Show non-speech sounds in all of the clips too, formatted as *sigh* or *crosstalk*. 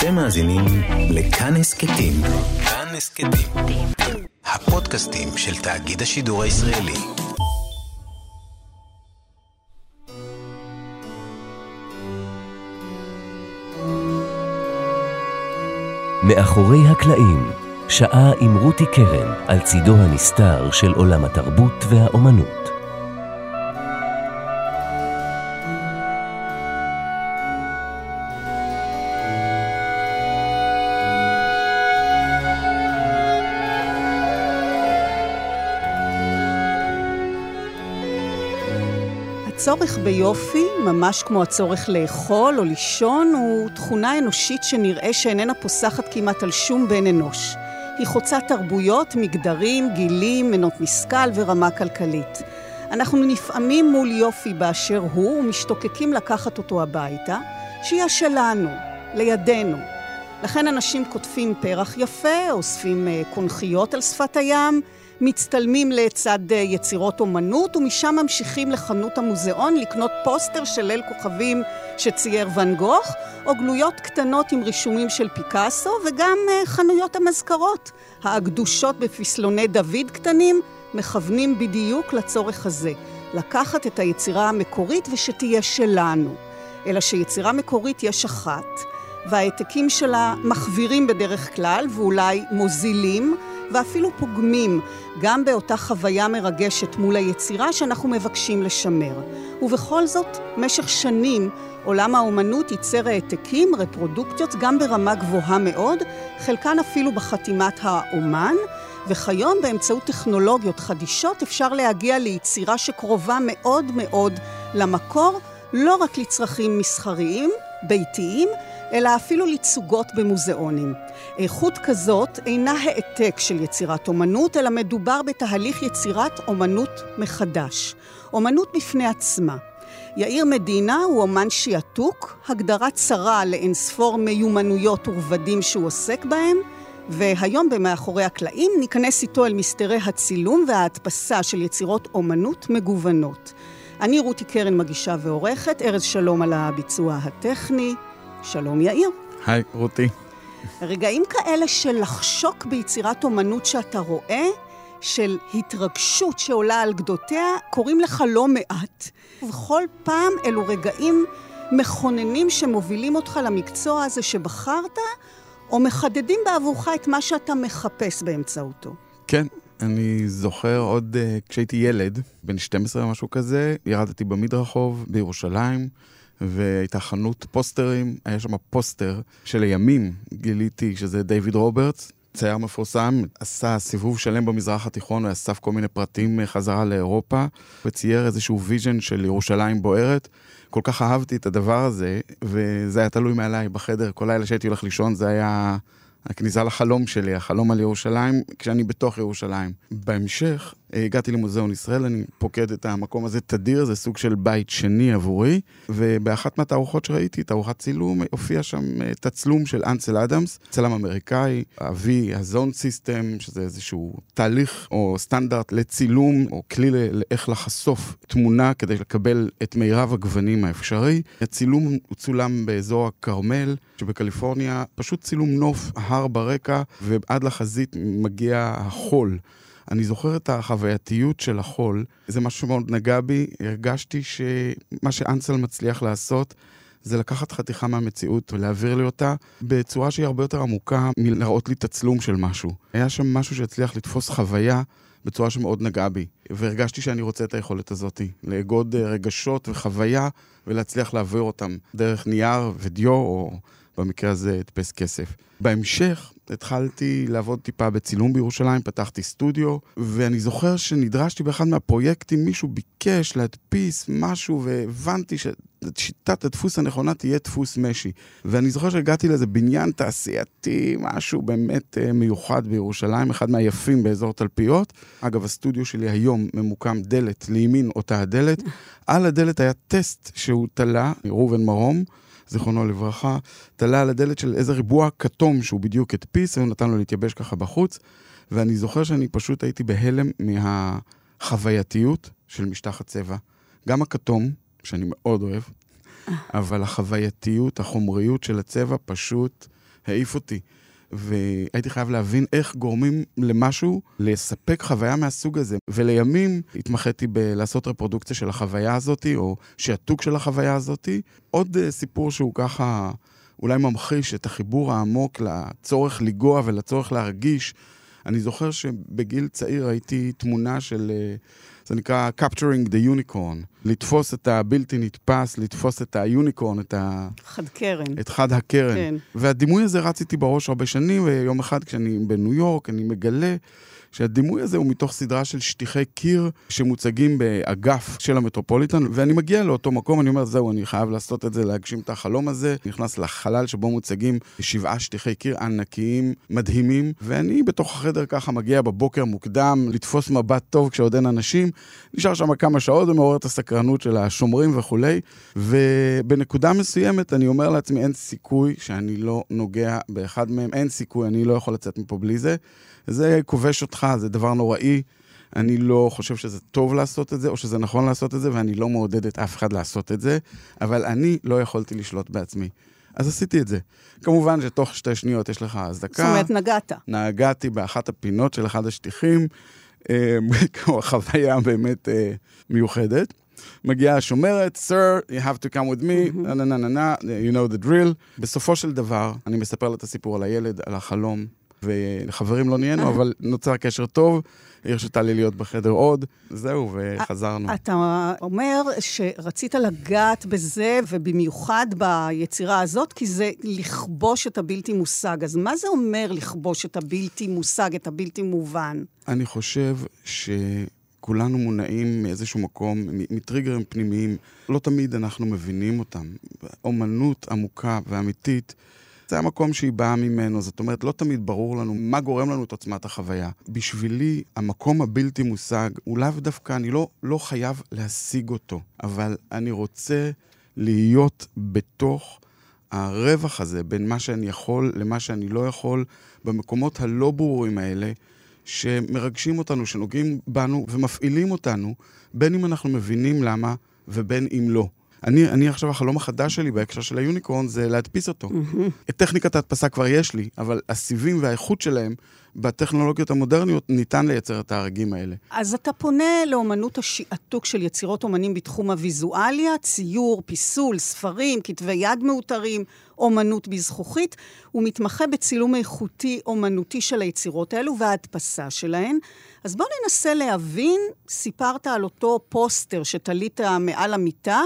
אתם מאזינים לכאן הסכתים. כאן הסכתים. הפודקאסטים של תאגיד השידור הישראלי. מאחורי הקלעים, שעה עם רותי קרן על צידו הנסתר של עולם התרבות והאומנות. הצורך ביופי, ממש כמו הצורך לאכול או לישון, הוא תכונה אנושית שנראה שאיננה פוסחת כמעט על שום בן אנוש. היא חוצה תרבויות, מגדרים, גילים, מנות משכל ורמה כלכלית. אנחנו נפעמים מול יופי באשר הוא ומשתוקקים לקחת אותו הביתה, שיהיה שלנו, לידינו. לכן אנשים קוטפים פרח יפה, אוספים אה, קונכיות על שפת הים, מצטלמים לצד אה, יצירות אומנות, ומשם ממשיכים לחנות המוזיאון לקנות פוסטר של ליל כוכבים שצייר ואן גוך, או גלויות קטנות עם רישומים של פיקאסו, וגם אה, חנויות המזכרות, הקדושות בפסלוני דוד קטנים, מכוונים בדיוק לצורך הזה, לקחת את היצירה המקורית ושתהיה שלנו. אלא שיצירה מקורית יש אחת, והעתקים שלה מחווירים בדרך כלל, ואולי מוזילים, ואפילו פוגמים גם באותה חוויה מרגשת מול היצירה שאנחנו מבקשים לשמר. ובכל זאת, משך שנים עולם האומנות ייצר העתקים, רפרודוקציות, גם ברמה גבוהה מאוד, חלקן אפילו בחתימת האומן, וכיום באמצעות טכנולוגיות חדישות אפשר להגיע ליצירה שקרובה מאוד מאוד למקור, לא רק לצרכים מסחריים, ביתיים, אלא אפילו לצוגות במוזיאונים. איכות כזאת אינה העתק של יצירת אומנות, אלא מדובר בתהליך יצירת אומנות מחדש. אומנות בפני עצמה. יאיר מדינה הוא אומן שיעתוק, הגדרה צרה לאינספור מיומנויות ורבדים שהוא עוסק בהם, והיום במאחורי הקלעים ניכנס איתו אל מסתרי הצילום וההדפסה של יצירות אומנות מגוונות. אני רותי קרן מגישה ועורכת, ארז שלום על הביצוע הטכני. שלום יאיר. היי, רותי. רגעים כאלה של לחשוק ביצירת אומנות שאתה רואה, של התרגשות שעולה על גדותיה, קורים לך לא מעט. ובכל פעם אלו רגעים מכוננים שמובילים אותך למקצוע הזה שבחרת, או מחדדים בעבורך את מה שאתה מחפש באמצעותו. כן, אני זוכר עוד uh, כשהייתי ילד, בן 12 או משהו כזה, ירדתי במדרחוב בירושלים. והייתה חנות פוסטרים, היה שם פוסטר שלימים גיליתי שזה דיוויד רוברטס, צייר מפורסם, עשה סיבוב שלם במזרח התיכון ואסף כל מיני פרטים חזרה לאירופה, וצייר איזשהו vision של ירושלים בוערת. כל כך אהבתי את הדבר הזה, וזה היה תלוי מעליי בחדר, כל לילה שהייתי הולך לישון זה היה הכניסה לחלום שלי, החלום על ירושלים, כשאני בתוך ירושלים. בהמשך, הגעתי למוזיאון ישראל, אני פוקד את המקום הזה תדיר, זה סוג של בית שני עבורי, ובאחת מהתערוכות שראיתי, תערוכת צילום, הופיע שם אה, תצלום של אנסל אדמס, צלם אמריקאי, אבי הזון סיסטם, שזה איזשהו תהליך או סטנדרט לצילום, או כלי לאיך לחשוף תמונה כדי לקבל את מירב הגוונים האפשרי. הצילום הוא צולם באזור הכרמל שבקליפורניה, פשוט צילום נוף, הר ברקע, ועד לחזית מגיע החול. אני זוכר את החווייתיות של החול, זה משהו שמאוד נגע בי, הרגשתי שמה שאנסל מצליח לעשות זה לקחת חתיכה מהמציאות ולהעביר לי אותה בצורה שהיא הרבה יותר עמוקה מלהראות לי תצלום של משהו. היה שם משהו שהצליח לתפוס חוויה בצורה שמאוד נגעה בי, והרגשתי שאני רוצה את היכולת הזאת, לאגוד רגשות וחוויה ולהצליח להעביר אותם דרך נייר ודיו, או במקרה הזה הדפס כסף. בהמשך, התחלתי לעבוד טיפה בצילום בירושלים, פתחתי סטודיו, ואני זוכר שנדרשתי באחד מהפרויקטים, מישהו ביקש להדפיס משהו, והבנתי ששיטת הדפוס הנכונה תהיה דפוס משי. ואני זוכר שהגעתי לאיזה בניין תעשייתי, משהו באמת uh, מיוחד בירושלים, אחד מהיפים באזור תלפיות. אגב, הסטודיו שלי היום ממוקם דלת לימין אותה הדלת. על הדלת היה טסט שהוא תלה, ראובן מרום. זיכרונו לברכה, תלה על הדלת של איזה ריבוע כתום שהוא בדיוק הדפיס, והוא נתן לו להתייבש ככה בחוץ. ואני זוכר שאני פשוט הייתי בהלם מהחווייתיות של משטח הצבע. גם הכתום, שאני מאוד אוהב, אבל החווייתיות, החומריות של הצבע פשוט העיף אותי. והייתי חייב להבין איך גורמים למשהו לספק חוויה מהסוג הזה. ולימים התמחיתי בלעשות רפרודוקציה של החוויה הזאת, או שעתוק של החוויה הזאת. עוד uh, סיפור שהוא ככה אולי ממחיש את החיבור העמוק לצורך לגוע ולצורך להרגיש. אני זוכר שבגיל צעיר ראיתי תמונה של... Uh, זה נקרא Capturing the Unicorn, לתפוס את הבלתי נתפס, לתפוס את היוניקורן, את ה... חד קרן. את חד הקרן. כן. והדימוי הזה רץ איתי בראש הרבה שנים, ויום אחד כשאני בניו יורק, אני מגלה שהדימוי הזה הוא מתוך סדרה של שטיחי קיר שמוצגים באגף של המטרופוליטן, ואני מגיע לאותו מקום, אני אומר, זהו, אני חייב לעשות את זה, להגשים את החלום הזה. נכנס לחלל שבו מוצגים שבעה שטיחי קיר ענקיים, מדהימים, ואני בתוך החדר ככה מגיע בבוקר מוקדם, לתפוס מבט טוב כשעוד אין אנשים, נשאר שם כמה שעות ומעורר את הסקרנות של השומרים וכולי, ובנקודה מסוימת אני אומר לעצמי, אין סיכוי שאני לא נוגע באחד מהם, אין סיכוי, אני לא יכול לצאת מפה בלי זה. זה כובש אותך, זה דבר נוראי. אני לא חושב שזה טוב לעשות את זה, או שזה נכון לעשות את זה, ואני לא מעודד את אף אחד לעשות את זה, אבל אני לא יכולתי לשלוט בעצמי. אז עשיתי את זה. כמובן שתוך שתי שניות יש לך אזעקה. זאת אומרת, נגעת. נגעתי באחת הפינות של אחד השטיחים, אה, *laughs* כמו חוויה באמת אה, מיוחדת. מגיעה השומרת, Sir, you have to come with me, נה נה נה נה, you know the drill. בסופו של דבר, אני מספר לה את הסיפור על הילד, על החלום, וחברים לא נהיינו, אבל נוצר קשר טוב, היא הרשתה לי להיות בחדר עוד, זהו, וחזרנו. אתה אומר שרצית לגעת בזה, ובמיוחד ביצירה הזאת, כי זה לכבוש את הבלתי מושג. אז מה זה אומר לכבוש את הבלתי מושג, את הבלתי מובן? אני חושב ש... כולנו מונעים מאיזשהו מקום, מטריגרים פנימיים, לא תמיד אנחנו מבינים אותם. אומנות עמוקה ואמיתית זה המקום שהיא באה ממנו, זאת אומרת, לא תמיד ברור לנו מה גורם לנו את עוצמת החוויה. בשבילי, המקום הבלתי מושג הוא לאו דווקא, אני לא, לא חייב להשיג אותו, אבל אני רוצה להיות בתוך הרווח הזה בין מה שאני יכול למה שאני לא יכול, במקומות הלא ברורים האלה, שמרגשים אותנו, שנוגעים בנו ומפעילים אותנו, בין אם אנחנו מבינים למה ובין אם לא. אני, אני עכשיו, החלום החדש שלי בהקשר של היוניקורן זה להדפיס אותו. את טכניקת ההדפסה כבר יש לי, אבל הסיבים והאיכות שלהם בטכנולוגיות המודרניות ניתן לייצר את ההרגים האלה. אז אתה פונה לאומנות השעתוק של יצירות אומנים בתחום הוויזואליה, ציור, פיסול, ספרים, כתבי יד מאותרים, אומנות בזכוכית, ומתמחה בצילום איכותי אומנותי של היצירות האלו וההדפסה שלהן. אז בואו ננסה להבין, סיפרת על אותו פוסטר שתלית מעל המיטה.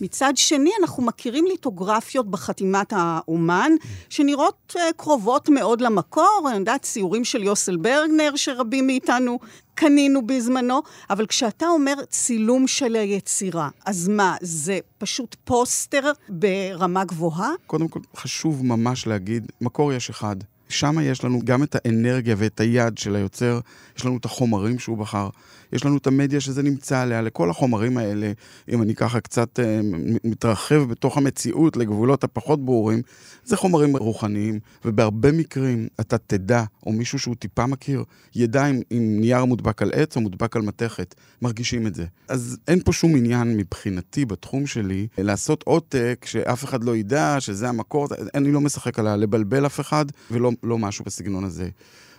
מצד שני, אנחנו מכירים ליטוגרפיות בחתימת האומן, שנראות uh, קרובות מאוד למקור, אני יודעת, ציורים של יוסל ברגנר, שרבים מאיתנו קנינו בזמנו, אבל כשאתה אומר צילום של היצירה, אז מה, זה פשוט פוסטר ברמה גבוהה? קודם כל, חשוב ממש להגיד, מקור יש אחד. שם יש לנו גם את האנרגיה ואת היד של היוצר, יש לנו את החומרים שהוא בחר, יש לנו את המדיה שזה נמצא עליה, לכל החומרים האלה, אם אני ככה קצת אה, מתרחב בתוך המציאות לגבולות הפחות ברורים, זה חומרים רוחניים, ובהרבה מקרים אתה תדע, או מישהו שהוא טיפה מכיר, ידע אם, אם נייר מודבק על עץ או מודבק על מתכת, מרגישים את זה. אז אין פה שום עניין מבחינתי בתחום שלי לעשות עותק שאף אחד לא ידע שזה המקור, אני לא משחק על לבלבל אף אחד, ולא לא משהו בסגנון הזה.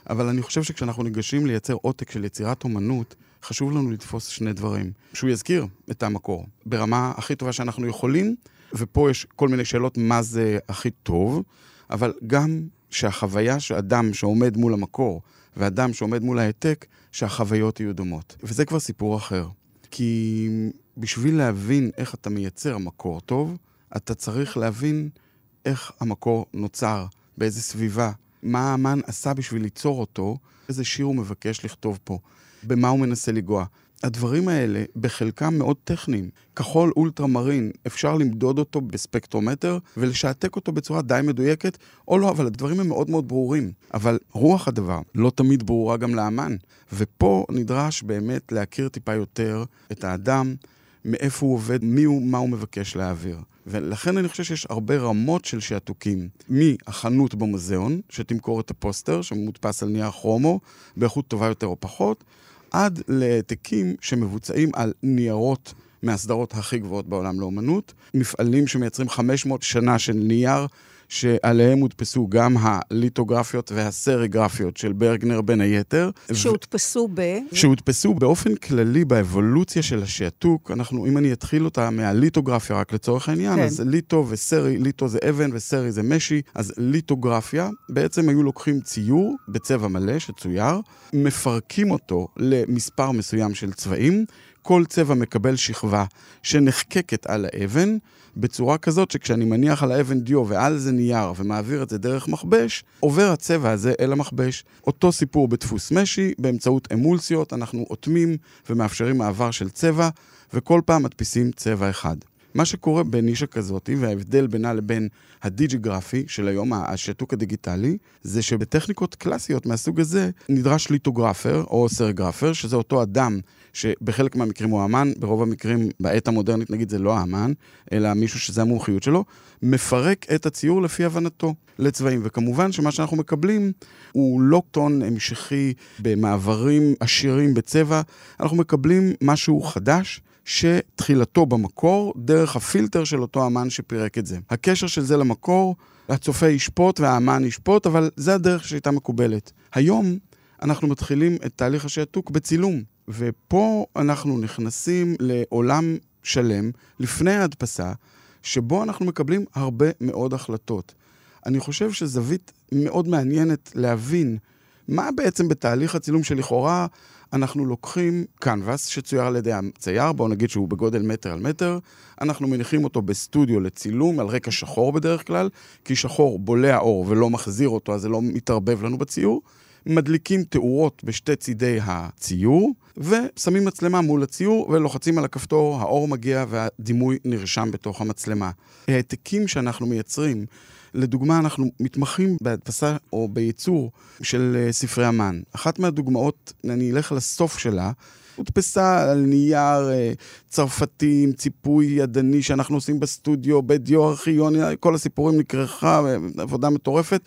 אבל אני חושב שכשאנחנו ניגשים לייצר עותק של יצירת אומנות, חשוב לנו לתפוס שני דברים. שהוא יזכיר את המקור ברמה הכי טובה שאנחנו יכולים, ופה יש כל מיני שאלות מה זה הכי טוב, אבל גם שהחוויה שאדם שעומד מול המקור ואדם שעומד מול ההעתק, שהחוויות יהיו דומות. וזה כבר סיפור אחר. כי בשביל להבין איך אתה מייצר מקור טוב, אתה צריך להבין איך המקור נוצר, באיזה סביבה, מה האמן עשה בשביל ליצור אותו, איזה שיר הוא מבקש לכתוב פה, במה הוא מנסה לגוע. הדברים האלה בחלקם מאוד טכניים. כחול אולטרה מרין, אפשר למדוד אותו בספקטרומטר ולשעתק אותו בצורה די מדויקת, או לא, אבל הדברים הם מאוד מאוד ברורים. אבל רוח הדבר לא תמיד ברורה גם לאמן. ופה נדרש באמת להכיר טיפה יותר את האדם, מאיפה הוא עובד, מי הוא, מה הוא מבקש להעביר. ולכן אני חושב שיש הרבה רמות של שעתוקים. מהחנות במוזיאון, שתמכור את הפוסטר, שמודפס על נייר כרומו, באיכות טובה יותר או פחות, עד להעתקים שמבוצעים על ניירות מהסדרות הכי גבוהות בעולם לאומנות, מפעלים שמייצרים 500 שנה של נייר שעליהם הודפסו גם הליטוגרפיות והסריגרפיות של ברגנר בין היתר. שהודפסו ב... שהודפסו באופן כללי באבולוציה של השעתוק. אנחנו, אם אני אתחיל אותה מהליטוגרפיה, רק לצורך העניין, כן. אז ליטו וסרי, ליטו זה אבן וסרי זה משי, אז ליטוגרפיה, בעצם היו לוקחים ציור בצבע מלא שצויר, מפרקים אותו למספר מסוים של צבעים, כל צבע מקבל שכבה שנחקקת על האבן, בצורה כזאת שכשאני מניח על האבן דיו ועל זה נייר ומעביר את זה דרך מכבש, עובר הצבע הזה אל המכבש. אותו סיפור בדפוס משי, באמצעות אמולסיות אנחנו אוטמים ומאפשרים מעבר של צבע, וכל פעם מדפיסים צבע אחד. מה שקורה בנישה כזאת, וההבדל בינה לבין ה digigraphie של היום, השעתוק הדיגיטלי, זה שבטכניקות קלאסיות מהסוג הזה נדרש ליטוגרפר או סרגרפר, שזה אותו אדם שבחלק מהמקרים הוא אמן, ברוב המקרים בעת המודרנית נגיד זה לא האמן, אלא מישהו שזה המומחיות שלו, מפרק את הציור לפי הבנתו לצבעים. וכמובן שמה שאנחנו מקבלים הוא לא טון המשכי במעברים עשירים בצבע, אנחנו מקבלים משהו חדש. שתחילתו במקור דרך הפילטר של אותו אמן שפירק את זה. הקשר של זה למקור, הצופה ישפוט והאמן ישפוט, אבל זה הדרך שהייתה מקובלת. היום אנחנו מתחילים את תהליך השעתוק בצילום, ופה אנחנו נכנסים לעולם שלם, לפני ההדפסה, שבו אנחנו מקבלים הרבה מאוד החלטות. אני חושב שזווית מאוד מעניינת להבין מה בעצם בתהליך הצילום שלכאורה אנחנו לוקחים קנבס שצויר על ידי הצייר, בואו נגיד שהוא בגודל מטר על מטר, אנחנו מניחים אותו בסטודיו לצילום על רקע שחור בדרך כלל, כי שחור בולע אור ולא מחזיר אותו, אז זה לא מתערבב לנו בציור. מדליקים תאורות בשתי צידי הציור, ושמים מצלמה מול הציור ולוחצים על הכפתור, האור מגיע והדימוי נרשם בתוך המצלמה. העתקים שאנחנו מייצרים לדוגמה, אנחנו מתמחים בהדפסה או בייצור של אה, ספרי אמן. אחת מהדוגמאות, אני אלך לסוף שלה, הודפסה על נייר אה, צרפתי עם ציפוי ידני שאנחנו עושים בסטודיו, בדיו ארכיוני, כל הסיפורים נכרכה, אה, עבודה מטורפת,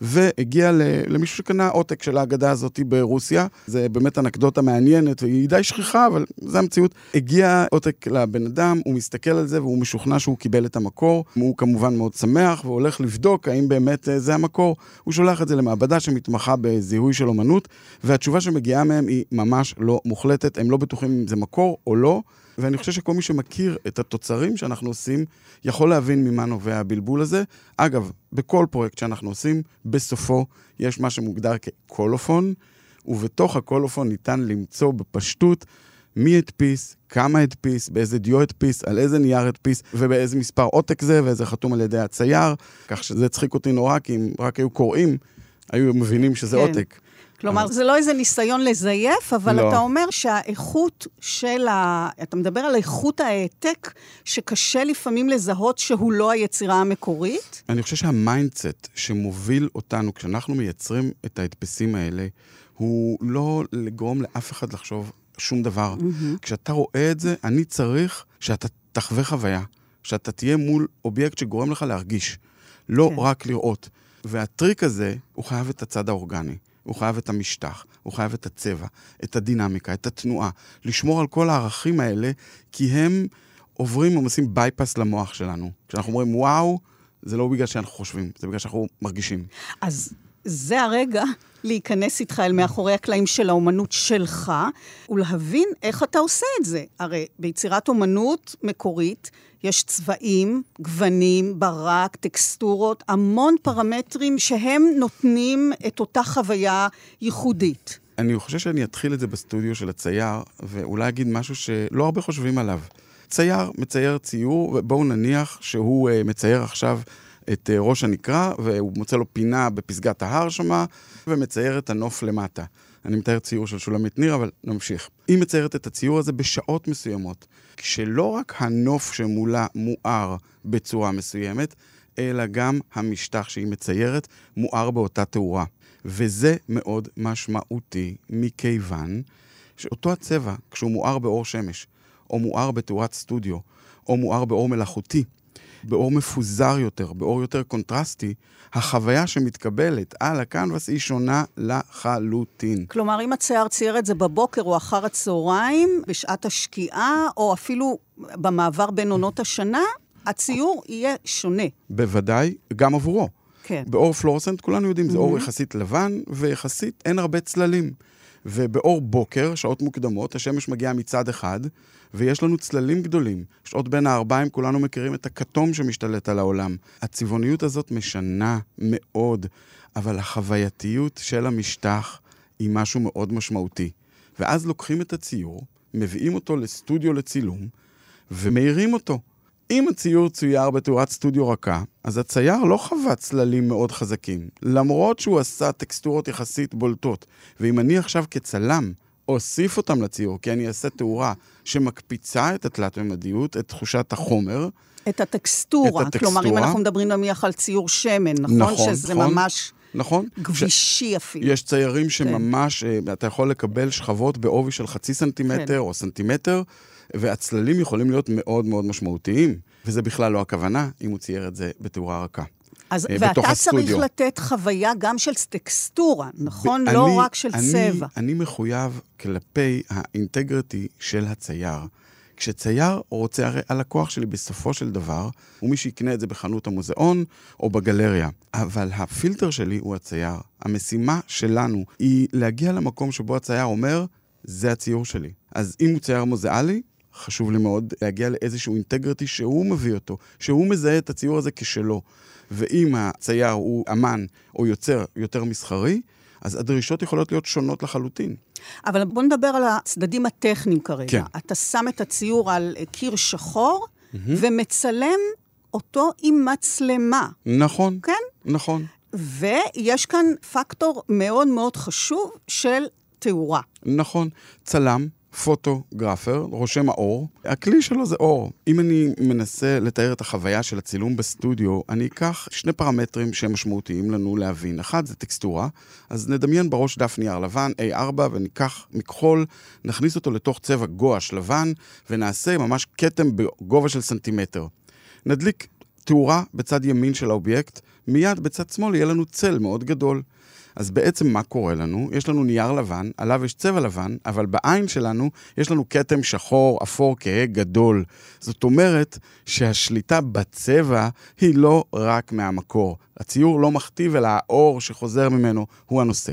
והגיע למישהו שקנה עותק של ההגדה הזאת ברוסיה. זה באמת אנקדוטה מעניינת, והיא די שכיחה, אבל זו המציאות. הגיע עותק לבן אדם, הוא מסתכל על זה והוא משוכנע שהוא קיבל את המקור. הוא כמובן מאוד שמח והולך לבדוק האם באמת אה, זה המקור. הוא שולח את זה למעבדה שמתמחה בזיהוי של אומנות, והתשובה שמגיעה מהם היא ממש לא מוחלטת. הם לא בטוחים אם זה מקור או לא. ואני חושב שכל מי שמכיר את התוצרים שאנחנו עושים, יכול להבין ממה נובע הבלבול הזה. אגב, בכל פרויקט שאנחנו עושים, בסופו יש מה שמוגדר כקולופון, ובתוך הקולופון ניתן למצוא בפשטות מי הדפיס, כמה הדפיס, באיזה דיו הדפיס, על איזה נייר הדפיס, ובאיזה מספר עותק זה, ואיזה חתום על ידי הצייר, כך שזה הצחיק אותי נורא, כי אם רק היו קוראים, היו מבינים שזה כן. עותק. כלומר, אבל... זה לא איזה ניסיון לזייף, אבל לא. אתה אומר שהאיכות של ה... אתה מדבר על איכות ההעתק, שקשה לפעמים לזהות שהוא לא היצירה המקורית? אני חושב שה mindset שמוביל אותנו כשאנחנו מייצרים את ההדפסים האלה, הוא לא לגרום לאף אחד לחשוב שום דבר. Mm-hmm. כשאתה רואה את זה, אני צריך שאתה תחווה חוויה, שאתה תהיה מול אובייקט שגורם לך להרגיש, לא כן. רק לראות. והטריק הזה, הוא חייב את הצד האורגני. הוא חייב את המשטח, הוא חייב את הצבע, את הדינמיקה, את התנועה. לשמור על כל הערכים האלה, כי הם עוברים, הם עושים bypass למוח שלנו. כשאנחנו אומרים וואו, זה לא בגלל שאנחנו חושבים, זה בגלל שאנחנו מרגישים. אז זה הרגע להיכנס איתך אל מאחורי הקלעים של האומנות שלך, ולהבין איך אתה עושה את זה. הרי ביצירת אומנות מקורית, יש צבעים, גוונים, ברק, טקסטורות, המון פרמטרים שהם נותנים את אותה חוויה ייחודית. אני חושב שאני אתחיל את זה בסטודיו של הצייר, ואולי אגיד משהו שלא הרבה חושבים עליו. צייר מצייר ציור, ובואו נניח שהוא uh, מצייר עכשיו את uh, ראש הנקרה, והוא מוצא לו פינה בפסגת ההר שמה, ומצייר את הנוף למטה. אני מתאר ציור של שולמית ניר, אבל נמשיך. היא מציירת את הציור הזה בשעות מסוימות, כשלא רק הנוף שמולה מואר בצורה מסוימת, אלא גם המשטח שהיא מציירת מואר באותה תאורה. וזה מאוד משמעותי, מכיוון שאותו הצבע, כשהוא מואר באור שמש, או מואר בתאורת סטודיו, או מואר באור מלאכותי, באור מפוזר יותר, באור יותר קונטרסטי, החוויה שמתקבלת על הקנבס היא שונה לחלוטין. כלומר, אם הצייר צייר את זה בבוקר או אחר הצהריים, בשעת השקיעה, או אפילו במעבר בין עונות השנה, הציור יהיה שונה. בוודאי, גם עבורו. כן. באור פלורסנט, כולנו יודעים, זה אור יחסית לבן, ויחסית אין הרבה צללים. ובאור בוקר, שעות מוקדמות, השמש מגיעה מצד אחד, ויש לנו צללים גדולים. שעות בין הארבעים, כולנו מכירים את הכתום שמשתלט על העולם. הצבעוניות הזאת משנה מאוד, אבל החווייתיות של המשטח היא משהו מאוד משמעותי. ואז לוקחים את הציור, מביאים אותו לסטודיו לצילום, ומאירים אותו. אם הציור צויר בתאורת סטודיו רכה, אז הצייר לא חווה צללים מאוד חזקים, למרות שהוא עשה טקסטורות יחסית בולטות. ואם אני עכשיו כצלם אוסיף אותם לציור, כי אני אעשה תאורה שמקפיצה את התלת-ממדיות, את תחושת החומר, את הטקסטורה. את הטקסטורה. כלומר, אם אנחנו מדברים נניח על ציור שמן, נכון? נכון, שזה נכון. ממש נכון? גבישי אפילו. יש ציירים שממש, אה, אתה יכול לקבל שכבות בעובי של חצי סנטימטר כן. או סנטימטר, והצללים יכולים להיות מאוד מאוד משמעותיים. וזה בכלל לא הכוונה, אם הוא צייר את זה בתאורה רכה. אז, אה, ואתה בתוך צריך הסטודיו. לתת חוויה גם של טקסטורה, נכון? ב- לא אני- רק של אני, צבע. אני מחויב כלפי האינטגריטי של הצייר. כשצייר רוצה, הרי הלקוח שלי בסופו של דבר, הוא מי שיקנה את זה בחנות המוזיאון או בגלריה. אבל הפילטר שלי הוא הצייר. המשימה שלנו היא להגיע למקום שבו הצייר אומר, זה הציור שלי. אז אם הוא צייר מוזיאלי, חשוב לי מאוד להגיע לאיזשהו אינטגריטי שהוא מביא אותו, שהוא מזהה את הציור הזה כשלו. ואם הצייר הוא אמן או יוצר יותר מסחרי, אז הדרישות יכולות להיות שונות לחלוטין. אבל בוא נדבר על הצדדים הטכניים כרגע. כן. אתה שם את הציור על קיר שחור, ומצלם אותו עם מצלמה, נכון, כן? נכון. ויש כאן פקטור מאוד מאוד חשוב של תאורה. נכון. צלם, פוטוגרפר, רושם האור. הכלי שלו זה אור. אם אני מנסה לתאר את החוויה של הצילום בסטודיו, אני אקח שני פרמטרים שהם משמעותיים לנו להבין. אחד זה טקסטורה, אז נדמיין בראש דף נייר לבן, A4, וניקח מכחול, נכניס אותו לתוך צבע גואש לבן, ונעשה ממש כתם בגובה של סנטימטר. נדליק תאורה בצד ימין של האובייקט, מיד בצד שמאל יהיה לנו צל מאוד גדול. אז בעצם מה קורה לנו? יש לנו נייר לבן, עליו יש צבע לבן, אבל בעין שלנו יש לנו כתם שחור, אפור, כהה, גדול. זאת אומרת שהשליטה בצבע היא לא רק מהמקור. הציור לא מכתיב, אלא האור שחוזר ממנו הוא הנושא.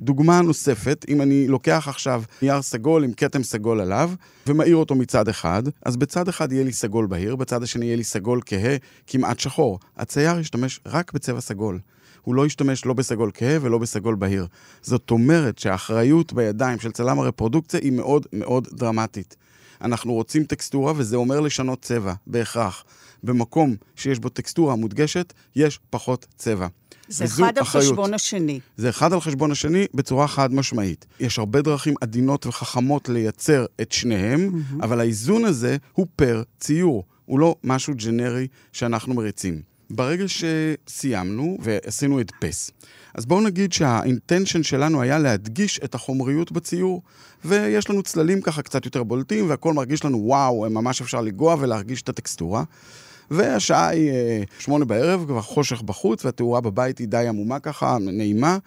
דוגמה נוספת, אם אני לוקח עכשיו נייר סגול עם כתם סגול עליו, ומאיר אותו מצד אחד, אז בצד אחד יהיה לי סגול בהיר, בצד השני יהיה לי סגול כהה, כמעט שחור. הצייר ישתמש רק בצבע סגול. הוא לא ישתמש לא בסגול כהה ולא בסגול בהיר. זאת אומרת שהאחריות בידיים של צלם הרפרודוקציה היא מאוד מאוד דרמטית. אנחנו רוצים טקסטורה, וזה אומר לשנות צבע, בהכרח. במקום שיש בו טקסטורה מודגשת, יש פחות צבע. זה אחד על אחריות. חשבון השני. זה אחד על חשבון השני בצורה חד משמעית. יש הרבה דרכים עדינות וחכמות לייצר את שניהם, mm-hmm. אבל האיזון הזה הוא פר ציור, הוא לא משהו ג'נרי שאנחנו מריצים. ברגע שסיימנו ועשינו הדפס, אז בואו נגיד שהאינטנשן שלנו היה להדגיש את החומריות בציור, ויש לנו צללים ככה קצת יותר בולטים, והכל מרגיש לנו וואו, ממש אפשר לנגוע ולהרגיש את הטקסטורה. והשעה היא אה, שמונה בערב, כבר חושך בחוץ, והתאורה בבית היא די עמומה ככה, נעימה,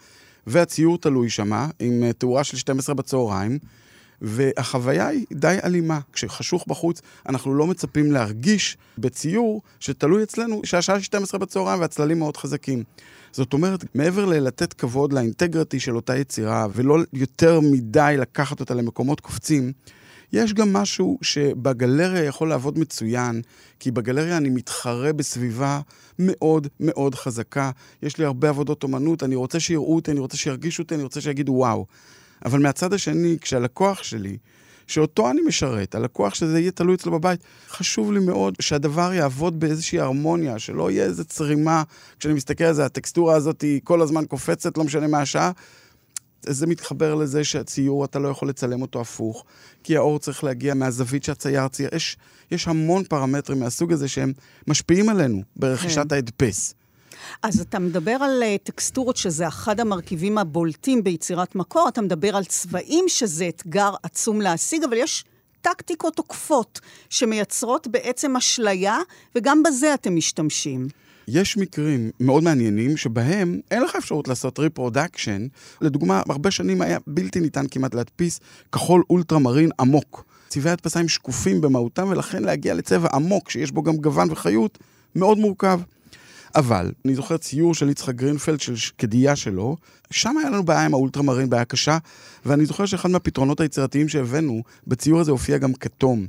והציור תלוי שמה, עם אה, תאורה של 12 בצהריים, והחוויה היא די אלימה. כשחשוך בחוץ, אנחנו לא מצפים להרגיש בציור שתלוי אצלנו שהשעה היא 12 בצהריים והצללים מאוד חזקים. זאת אומרת, מעבר ללתת כבוד לאינטגריטי של אותה יצירה, ולא יותר מדי לקחת אותה למקומות קופצים, יש גם משהו שבגלריה יכול לעבוד מצוין, כי בגלריה אני מתחרה בסביבה מאוד מאוד חזקה. יש לי הרבה עבודות אומנות, אני רוצה שיראו אותי, אני רוצה שירגישו אותי, אני רוצה שיגידו וואו. אבל מהצד השני, כשהלקוח שלי, שאותו אני משרת, הלקוח שזה יהיה תלוי אצלו בבית, חשוב לי מאוד שהדבר יעבוד באיזושהי הרמוניה, שלא יהיה איזו צרימה. כשאני מסתכל על זה, הטקסטורה הזאת היא כל הזמן קופצת, לא משנה מה השעה. זה מתחבר לזה שהציור, אתה לא יכול לצלם אותו הפוך, כי האור צריך להגיע מהזווית שהצייר צייר. יש, יש המון פרמטרים מהסוג הזה שהם משפיעים עלינו ברכישת כן. ההדפס. אז אתה מדבר על אה, טקסטורות, שזה אחד המרכיבים הבולטים ביצירת מקור, אתה מדבר על צבעים, שזה אתגר עצום להשיג, אבל יש טקטיקות עוקפות שמייצרות בעצם אשליה, וגם בזה אתם משתמשים. יש מקרים מאוד מעניינים שבהם אין לך אפשרות לעשות reproduction. לדוגמה, הרבה שנים היה בלתי ניתן כמעט להדפיס כחול אולטרה מרין עמוק. צבעי הדפסה שקופים במהותם, ולכן להגיע לצבע עמוק, שיש בו גם גוון וחיות, מאוד מורכב. אבל, אני זוכר ציור של יצחק גרינפלד, של קדייה שלו, שם היה לנו בעיה עם האולטרמרין, בעיה קשה, ואני זוכר שאחד מהפתרונות היצירתיים שהבאנו, בציור הזה הופיע גם כתום.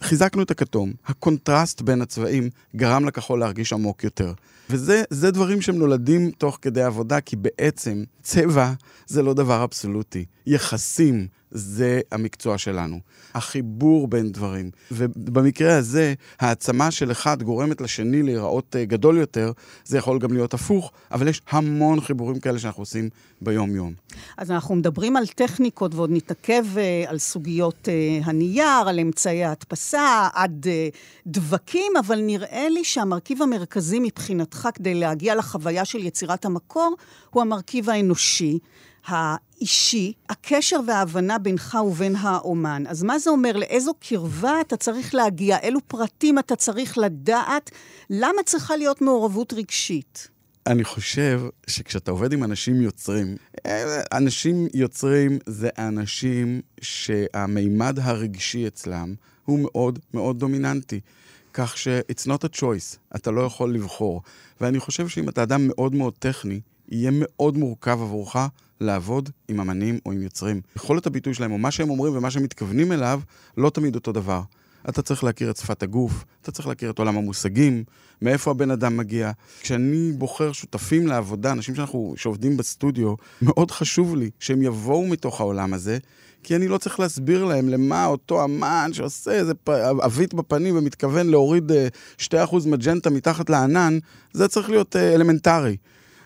חיזקנו את הכתום, הקונטרסט בין הצבעים גרם לכחול להרגיש עמוק יותר. וזה דברים שהם נולדים תוך כדי עבודה, כי בעצם צבע זה לא דבר אבסולוטי. יחסים זה המקצוע שלנו. החיבור בין דברים. ובמקרה הזה, העצמה של אחד גורמת לשני להיראות אה, גדול יותר, זה יכול גם להיות הפוך, אבל יש המון חיבורים כאלה שאנחנו עושים ביום-יום. אז אנחנו מדברים על טכניקות, ועוד נתעכב אה, על סוגיות אה, הנייר, על אמצעי ההדפסה, עד דבקים, אבל נראה לי שהמרכיב המרכזי מבחינתך כדי להגיע לחוויה של יצירת המקור, הוא המרכיב האנושי. האישי, הקשר וההבנה בינך ובין האומן. אז מה זה אומר? לאיזו קרבה אתה צריך להגיע? אילו פרטים אתה צריך לדעת? למה צריכה להיות מעורבות רגשית? אני חושב שכשאתה עובד עם אנשים יוצרים, אנשים יוצרים זה אנשים שהמימד הרגשי אצלם הוא מאוד מאוד דומיננטי. כך ש-it's not a choice, אתה לא יכול לבחור. ואני חושב שאם אתה אדם מאוד מאוד טכני, יהיה מאוד מורכב עבורך לעבוד עם אמנים או עם יוצרים. יכולת הביטוי שלהם, או מה שהם אומרים ומה שהם מתכוונים אליו, לא תמיד אותו דבר. אתה צריך להכיר את שפת הגוף, אתה צריך להכיר את עולם המושגים, מאיפה הבן אדם מגיע. כשאני בוחר שותפים לעבודה, אנשים שאנחנו, שעובדים בסטודיו, מאוד חשוב לי שהם יבואו מתוך העולם הזה, כי אני לא צריך להסביר להם למה אותו אמן שעושה איזה עווית בפנים ומתכוון להוריד 2% אה, מג'נטה מתחת לענן, זה צריך להיות אה, אלמנטרי.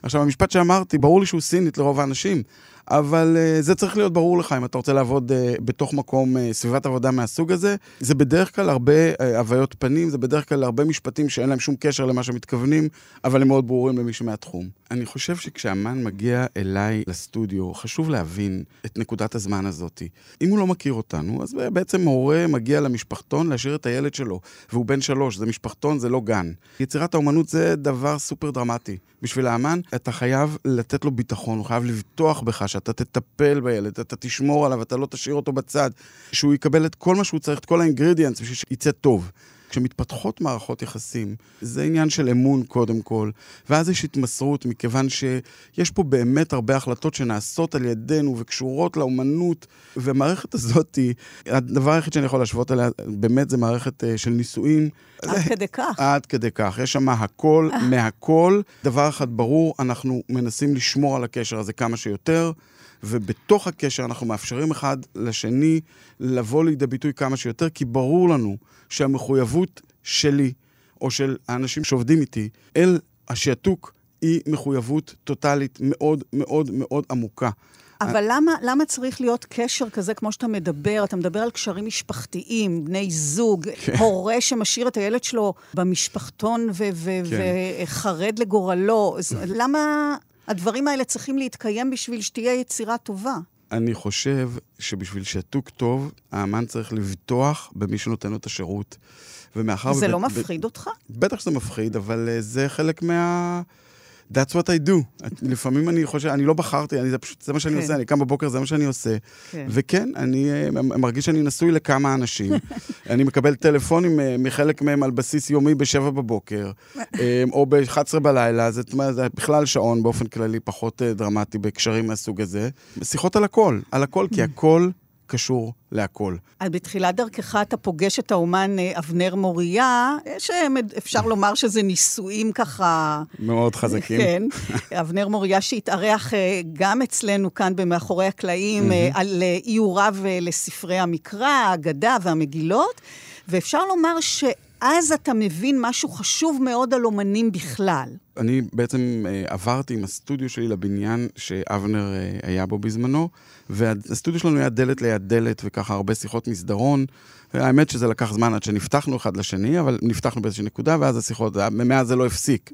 עכשיו, המשפט שאמרתי, ברור לי שהוא סינית לרוב האנשים, אבל uh, זה צריך להיות ברור לך אם אתה רוצה לעבוד uh, בתוך מקום, uh, סביבת עבודה מהסוג הזה. זה בדרך כלל הרבה הוויות פנים, זה בדרך כלל הרבה משפטים שאין להם שום קשר למה שמתכוונים, אבל הם מאוד ברורים למי שמהתחום. אני חושב שכשאמן מגיע אליי לסטודיו, חשוב להבין את נקודת הזמן הזאת. אם הוא לא מכיר אותנו, אז בעצם הורה מגיע למשפחתון להשאיר את הילד שלו, והוא בן שלוש, זה משפחתון, זה לא גן. יצירת האומנות זה דבר סופר דרמטי. בשביל האמן, אתה חייב לתת לו ביטחון, הוא חייב לבטוח בך שאתה תטפל בילד, אתה תשמור עליו, אתה לא תשאיר אותו בצד, שהוא יקבל את כל מה שהוא צריך, את כל האינגרידיאנס בשביל שיצא טוב. כשמתפתחות מערכות יחסים, זה עניין של אמון קודם כל, ואז יש התמסרות, מכיוון שיש פה באמת הרבה החלטות שנעשות על ידינו וקשורות לאומנות, והמערכת הזאת, הדבר היחיד שאני יכול להשוות עליה, באמת זה מערכת אה, של נישואין. עד זה, כדי כך. עד כדי כך. יש שם הכל מהכל. דבר אחד ברור, אנחנו מנסים לשמור על הקשר הזה כמה שיותר. ובתוך הקשר אנחנו מאפשרים אחד לשני לבוא לידי ביטוי כמה שיותר, כי ברור לנו שהמחויבות שלי, או של האנשים שעובדים איתי, אל השעתוק, היא מחויבות טוטאלית מאוד מאוד מאוד עמוקה. אבל למה, למה צריך להיות קשר כזה כמו שאתה מדבר? אתה מדבר על קשרים משפחתיים, בני זוג, כן. הורה שמשאיר את הילד שלו במשפחתון ו- ו- כן. וחרד לגורלו. למה הדברים האלה צריכים להתקיים בשביל שתהיה יצירה טובה. אני חושב שבשביל שעתוק טוב, האמן צריך לבטוח במי שנותן לו את השירות. ומאחר... זה לא מפחיד אותך? בטח שזה מפחיד, אבל uh, זה חלק מה... That's what I do. לפעמים אני חושב, אני לא בחרתי, אני, זה פשוט, זה מה שאני כן. עושה, אני קם בבוקר, זה מה שאני עושה. כן. וכן, אני אה, מרגיש שאני נשוי לכמה אנשים. *laughs* אני מקבל טלפונים אה, מחלק מהם על בסיס יומי ב-7 בבוקר, *laughs* אה, או ב-11 בלילה, זה, זה בכלל שעון באופן כללי פחות דרמטי בהקשרים מהסוג הזה. שיחות על הכל, על הכל, כי הכל קשור להכל. אז בתחילת דרכך אתה פוגש את האומן אה, אבנר מוריה, שאפשר לומר שזה נישואים ככה... מאוד חזקים. כן. *laughs* אבנר מוריה שהתארח אה, גם אצלנו כאן במאחורי הקלעים אה, על איוריו לספרי המקרא, האגדה והמגילות, ואפשר לומר ש... אז אתה מבין משהו חשוב מאוד על אומנים בכלל. אני בעצם עברתי עם הסטודיו שלי לבניין שאבנר היה בו בזמנו, והסטודיו שלנו היה דלת ליד דלת, וככה הרבה שיחות מסדרון. האמת שזה לקח זמן עד שנפתחנו אחד לשני, אבל נפתחנו באיזושהי נקודה, ואז השיחות, מאז זה לא הפסיק.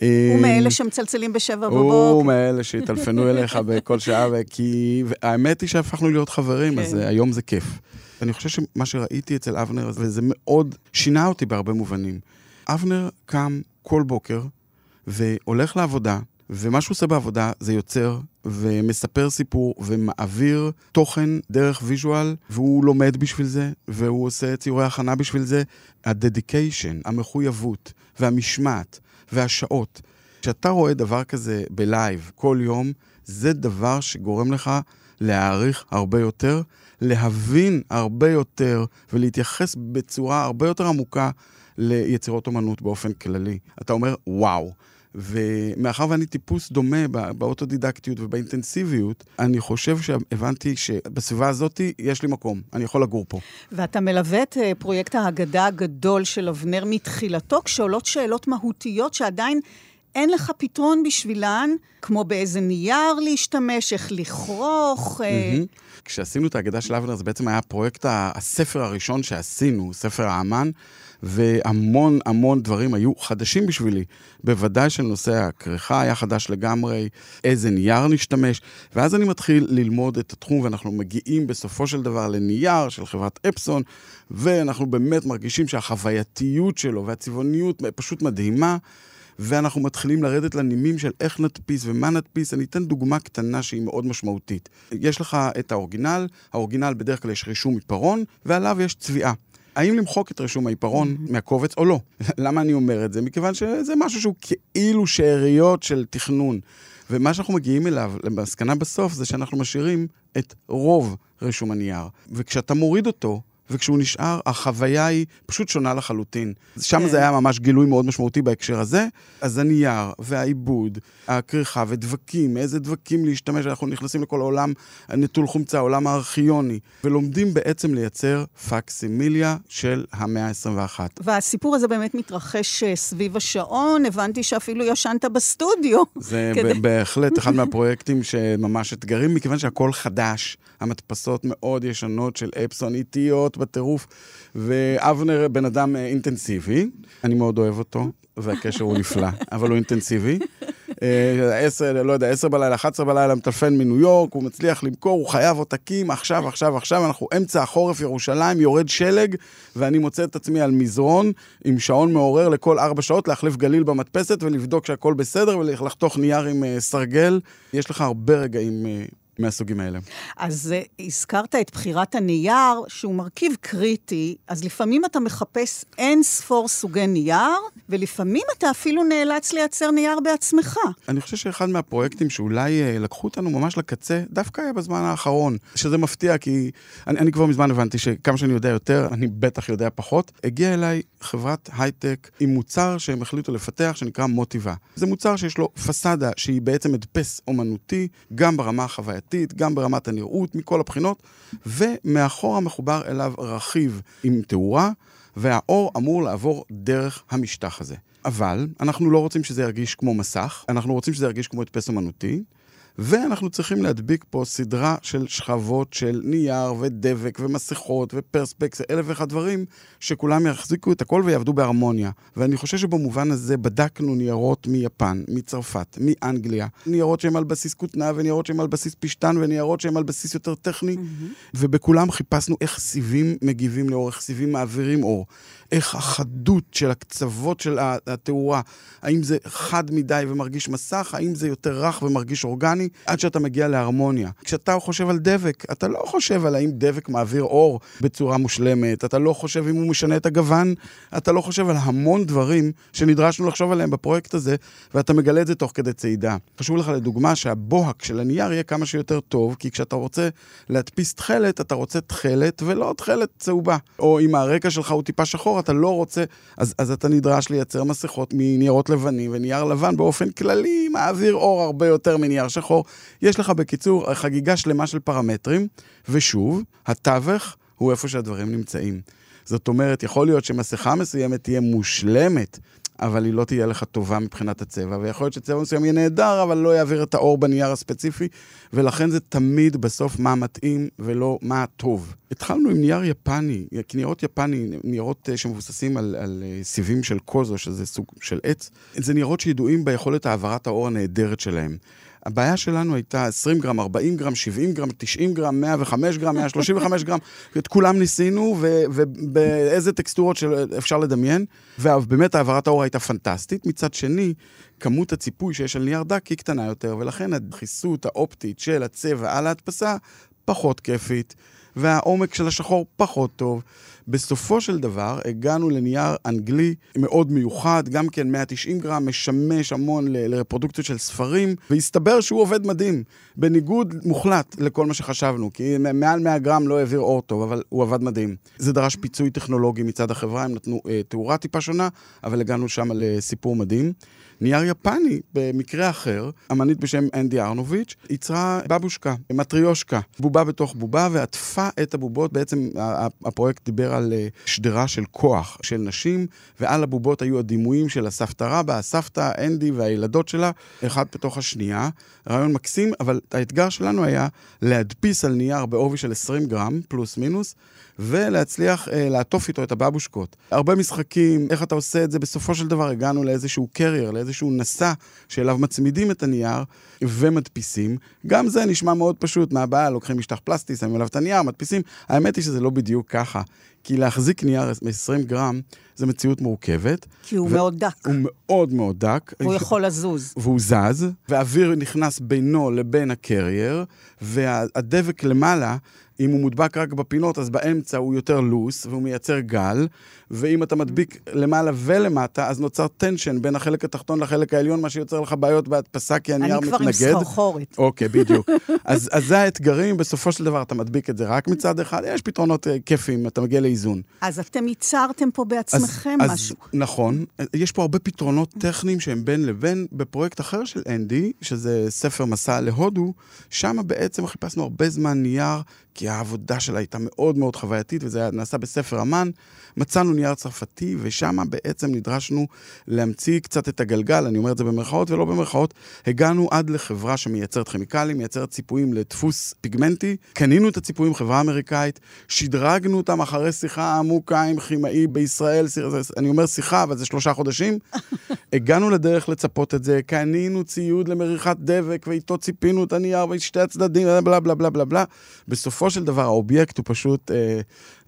הוא מאלה שמצלצלים בשבע בבוקר. הוא מאלה שהטלפנו אליך *laughs* בכל שעה, כי האמת היא שהפכנו להיות חברים, אז כן. היום זה כיף. אני חושב שמה שראיתי אצל אבנר, וזה מאוד שינה אותי בהרבה מובנים. אבנר קם כל בוקר והולך לעבודה, ומה שהוא עושה בעבודה זה יוצר ומספר סיפור ומעביר תוכן דרך ויז'ואל, והוא לומד בשביל זה, והוא עושה ציורי הכנה בשביל זה. ה dedication, המחויבות והמשמעת והשעות. כשאתה רואה דבר כזה ב live כל יום, זה דבר שגורם לך להעריך הרבה יותר, להבין הרבה יותר ולהתייחס בצורה הרבה יותר עמוקה ליצירות אומנות באופן כללי. אתה אומר, וואו. ומאחר ואני טיפוס דומה באוטודידקטיות ובאינטנסיביות, אני חושב שהבנתי שבסביבה הזאת יש לי מקום, אני יכול לגור פה. ואתה מלווה את אה, פרויקט ההגדה הגדול של אבנר מתחילתו, כשעולות שאלות מהותיות שעדיין... אין לך פתרון בשבילן, כמו באיזה נייר להשתמש, איך לכרוך. Mm-hmm. כשעשינו את ההגדה של אבנר, זה בעצם היה פרויקט הספר הראשון שעשינו, ספר האמן, והמון המון דברים היו חדשים בשבילי. בוודאי שנושא הכריכה היה חדש לגמרי, איזה נייר נשתמש, ואז אני מתחיל ללמוד את התחום, ואנחנו מגיעים בסופו של דבר לנייר של חברת אפסון, ואנחנו באמת מרגישים שהחווייתיות שלו והצבעוניות פשוט מדהימה. ואנחנו מתחילים לרדת לנימים של איך נדפיס ומה נדפיס. אני אתן דוגמה קטנה שהיא מאוד משמעותית. יש לך את האורגינל, האורגינל בדרך כלל יש רישום עיפרון, ועליו יש צביעה. האם למחוק את רישום העיפרון mm-hmm. מהקובץ או לא? *laughs* למה אני אומר את זה? מכיוון שזה משהו שהוא כאילו שאריות של תכנון. ומה שאנחנו מגיעים אליו, למסקנה בסוף, זה שאנחנו משאירים את רוב רישום הנייר. וכשאתה מוריד אותו, וכשהוא נשאר, החוויה היא פשוט שונה לחלוטין. שם כן. זה היה ממש גילוי מאוד משמעותי בהקשר הזה. אז הנייר והעיבוד, הכריכה ודבקים, איזה דבקים להשתמש, אנחנו נכנסים לכל העולם נטול חומצה, העולם הארכיוני, ולומדים בעצם לייצר פקסימיליה של המאה ה-21. והסיפור הזה באמת מתרחש אה, סביב השעון, הבנתי שאפילו ישנת בסטודיו. זה *laughs* כדי... בהחלט אחד מהפרויקטים שממש אתגרים, מכיוון שהכל חדש. המדפסות מאוד ישנות של אפסון איטיות בטירוף, ואבנר בן אדם אה, אינטנסיבי, אני מאוד אוהב אותו, והקשר הוא נפלא, *laughs* אבל הוא אינטנסיבי. אה, עשר, לא יודע, עשר בלילה, 11 בלילה, מטלפן מניו יורק, הוא מצליח למכור, הוא חייב עותקים, עכשיו, עכשיו, עכשיו, אנחנו אמצע החורף, ירושלים, יורד שלג, ואני מוצא את עצמי על מזרון עם שעון מעורר לכל ארבע שעות, להחליף גליל במדפסת ולבדוק שהכל בסדר ולחתוך נייר עם uh, סרגל. יש לך הרבה רגעים מהסוגים האלה. אז uh, הזכרת את בחירת הנייר, שהוא מרכיב קריטי, אז לפעמים אתה מחפש אין ספור סוגי נייר, ולפעמים אתה אפילו נאלץ לייצר נייר בעצמך. אני חושב שאחד מהפרויקטים שאולי uh, לקחו אותנו ממש לקצה, דווקא היה בזמן האחרון, שזה מפתיע, כי אני, אני כבר מזמן הבנתי שכמה שאני יודע יותר, אני בטח יודע פחות. הגיעה אליי חברת הייטק עם מוצר שהם החליטו לפתח, שנקרא מוטיבה. זה מוצר שיש לו פסאדה שהיא בעצם הדפס אומנותי, גם ברמה החווייתית. החברתית, גם ברמת הנראות, מכל הבחינות, ומאחורה מחובר אליו רכיב עם תאורה, והאור אמור לעבור דרך המשטח הזה. אבל אנחנו לא רוצים שזה ירגיש כמו מסך, אנחנו רוצים שזה ירגיש כמו הדפס אומנותי, ואנחנו צריכים להדביק פה סדרה של שכבות של נייר ודבק ומסכות ופרספקס, אלף ואחד דברים, שכולם יחזיקו את הכל ויעבדו בהרמוניה. ואני חושב שבמובן הזה בדקנו ניירות מיפן, מצרפת, מאנגליה, ניירות שהם על בסיס כותנה וניירות שהם על בסיס פשטן וניירות שהם על בסיס יותר טכני, mm-hmm. ובכולם חיפשנו איך סיבים מגיבים לאור, איך סיבים מעבירים אור. איך החדות של הקצוות של התאורה, האם זה חד מדי ומרגיש מסך, האם זה יותר רך ומרגיש אורגני, עד שאתה מגיע להרמוניה. כשאתה חושב על דבק, אתה לא חושב על האם דבק מעביר אור בצורה מושלמת, אתה לא חושב אם הוא משנה את הגוון, אתה לא חושב על המון דברים שנדרשנו לחשוב עליהם בפרויקט הזה, ואתה מגלה את זה תוך כדי צעידה. חשוב לך לדוגמה שהבוהק של הנייר יהיה כמה שיותר טוב, כי כשאתה רוצה להדפיס תכלת, אתה רוצה תכלת ולא תכלת צהובה. או אם הרקע שלך הוא טיפה שחור, אתה לא רוצה, אז, אז אתה נדרש לייצר מסכות מניירות לבנים, ונייר לבן באופן כללי מעביר אור הרבה יותר מנייר שחור. יש לך בקיצור חגיגה שלמה של פרמטרים, ושוב, התווך הוא איפה שהדברים נמצאים. זאת אומרת, יכול להיות שמסכה מסוימת תהיה מושלמת, אבל היא לא תהיה לך טובה מבחינת הצבע, ויכול להיות שצבע מסוים יהיה נהדר, אבל לא יעביר את האור בנייר הספציפי, ולכן זה תמיד בסוף מה מתאים ולא מה הטוב. התחלנו עם נייר יפני, ניירות יפני, ניירות אה, שמבוססים על, על אה, סיבים של קוזו, שזה סוג של עץ. זה ניירות שידועים ביכולת העברת האור הנהדרת שלהם. הבעיה שלנו הייתה 20 גרם, 40 גרם, 70 גרם, 90 גרם, 105 גרם, 135 גרם, את כולם ניסינו, ובאיזה טקסטורות שאפשר לדמיין, ובאמת העברת האור הייתה פנטסטית. מצד שני, כמות הציפוי שיש על נייר דק היא קטנה יותר, ולכן הדחיסות האופטית של הצבע על ההדפסה פחות כיפית, והעומק של השחור פחות טוב. בסופו של דבר הגענו לנייר אנגלי מאוד מיוחד, גם כן 190 גרם, משמש המון ל- לרפרודוקציות של ספרים, והסתבר שהוא עובד מדהים, בניגוד מוחלט לכל מה שחשבנו, כי מעל 100 גרם לא העביר אור טוב, אבל הוא עבד מדהים. זה דרש פיצוי טכנולוגי מצד החברה, הם נתנו אה, תאורה טיפה שונה, אבל הגענו שם לסיפור מדהים. נייר יפני, במקרה אחר, אמנית בשם אנדי ארנוביץ', ייצרה בבושקה, מטריושקה, בובה בתוך בובה, ועטפה את הבובות, בעצם הפרויקט דיבר על אה, שדרה של כוח של נשים, ועל הבובות היו הדימויים של הסבתא רבא, הסבתא, אנדי והילדות שלה, אחד בתוך השנייה. רעיון מקסים, אבל האתגר שלנו היה להדפיס על נייר בעובי של 20 גרם, פלוס מינוס, ולהצליח אה, לעטוף איתו את הבבושקות. הרבה משחקים, איך אתה עושה את זה, בסופו של דבר הגענו לאיזשהו קרייר, לאיזשהו נשא שאליו מצמידים את הנייר ומדפיסים. גם זה נשמע מאוד פשוט, מה הבעיה? לוקחים משטח פלסטי, שמים עליו את הנייר, מדפיסים. האמת היא שזה לא בדיוק ככה. כי להחזיק נייר מ-20 גרם זה מציאות מורכבת. כי הוא ו- מאוד דק. הוא מאוד מאוד דק. הוא יכול לזוז. והוא זז, והאוויר נכנס בינו לבין ה carrier, והדבק למעלה אם הוא מודבק רק בפינות, אז באמצע הוא יותר loose, והוא מייצר גל, ואם אתה מדביק למעלה ולמטה, אז נוצר tension בין החלק התחתון לחלק העליון, מה שיוצר לך בעיות בהדפסה, כי הנייר מתנגד. אני כבר עם סחרחורת. אוקיי, בדיוק. *laughs* אז, אז זה האתגרים, בסופו של דבר אתה מדביק את זה רק מצד אחד, יש פתרונות אה, כיפים, אתה מגיע לאיזון. אז אתם ייצרתם פה בעצמכם אז, משהו. אז נכון, יש פה הרבה פתרונות טכניים שהם בין לבין. בפרויקט אחר של אנדי, שזה ספר מסע להודו, שם בעצם חיפשנו הרבה זמן נייר כי העבודה שלה הייתה מאוד מאוד חווייתית, וזה נעשה בספר אמן. מצאנו נייר צרפתי, ושם בעצם נדרשנו להמציא קצת את הגלגל, אני אומר את זה במרכאות ולא במרכאות. הגענו עד לחברה שמייצרת כימיקלים, מייצרת ציפויים לדפוס פיגמנטי. קנינו את הציפויים, חברה אמריקאית, שדרגנו אותם אחרי שיחה עמוקה עם כימאי בישראל, אני אומר שיחה, אבל זה שלושה חודשים. *laughs* הגענו לדרך לצפות את זה, קנינו ציוד למריחת דבק, ואיתו ציפינו את הנייר משתי הצדדים, בלה בלה בלה בלה בלה. בסופו של דבר האובייקט הוא פשוט, אה,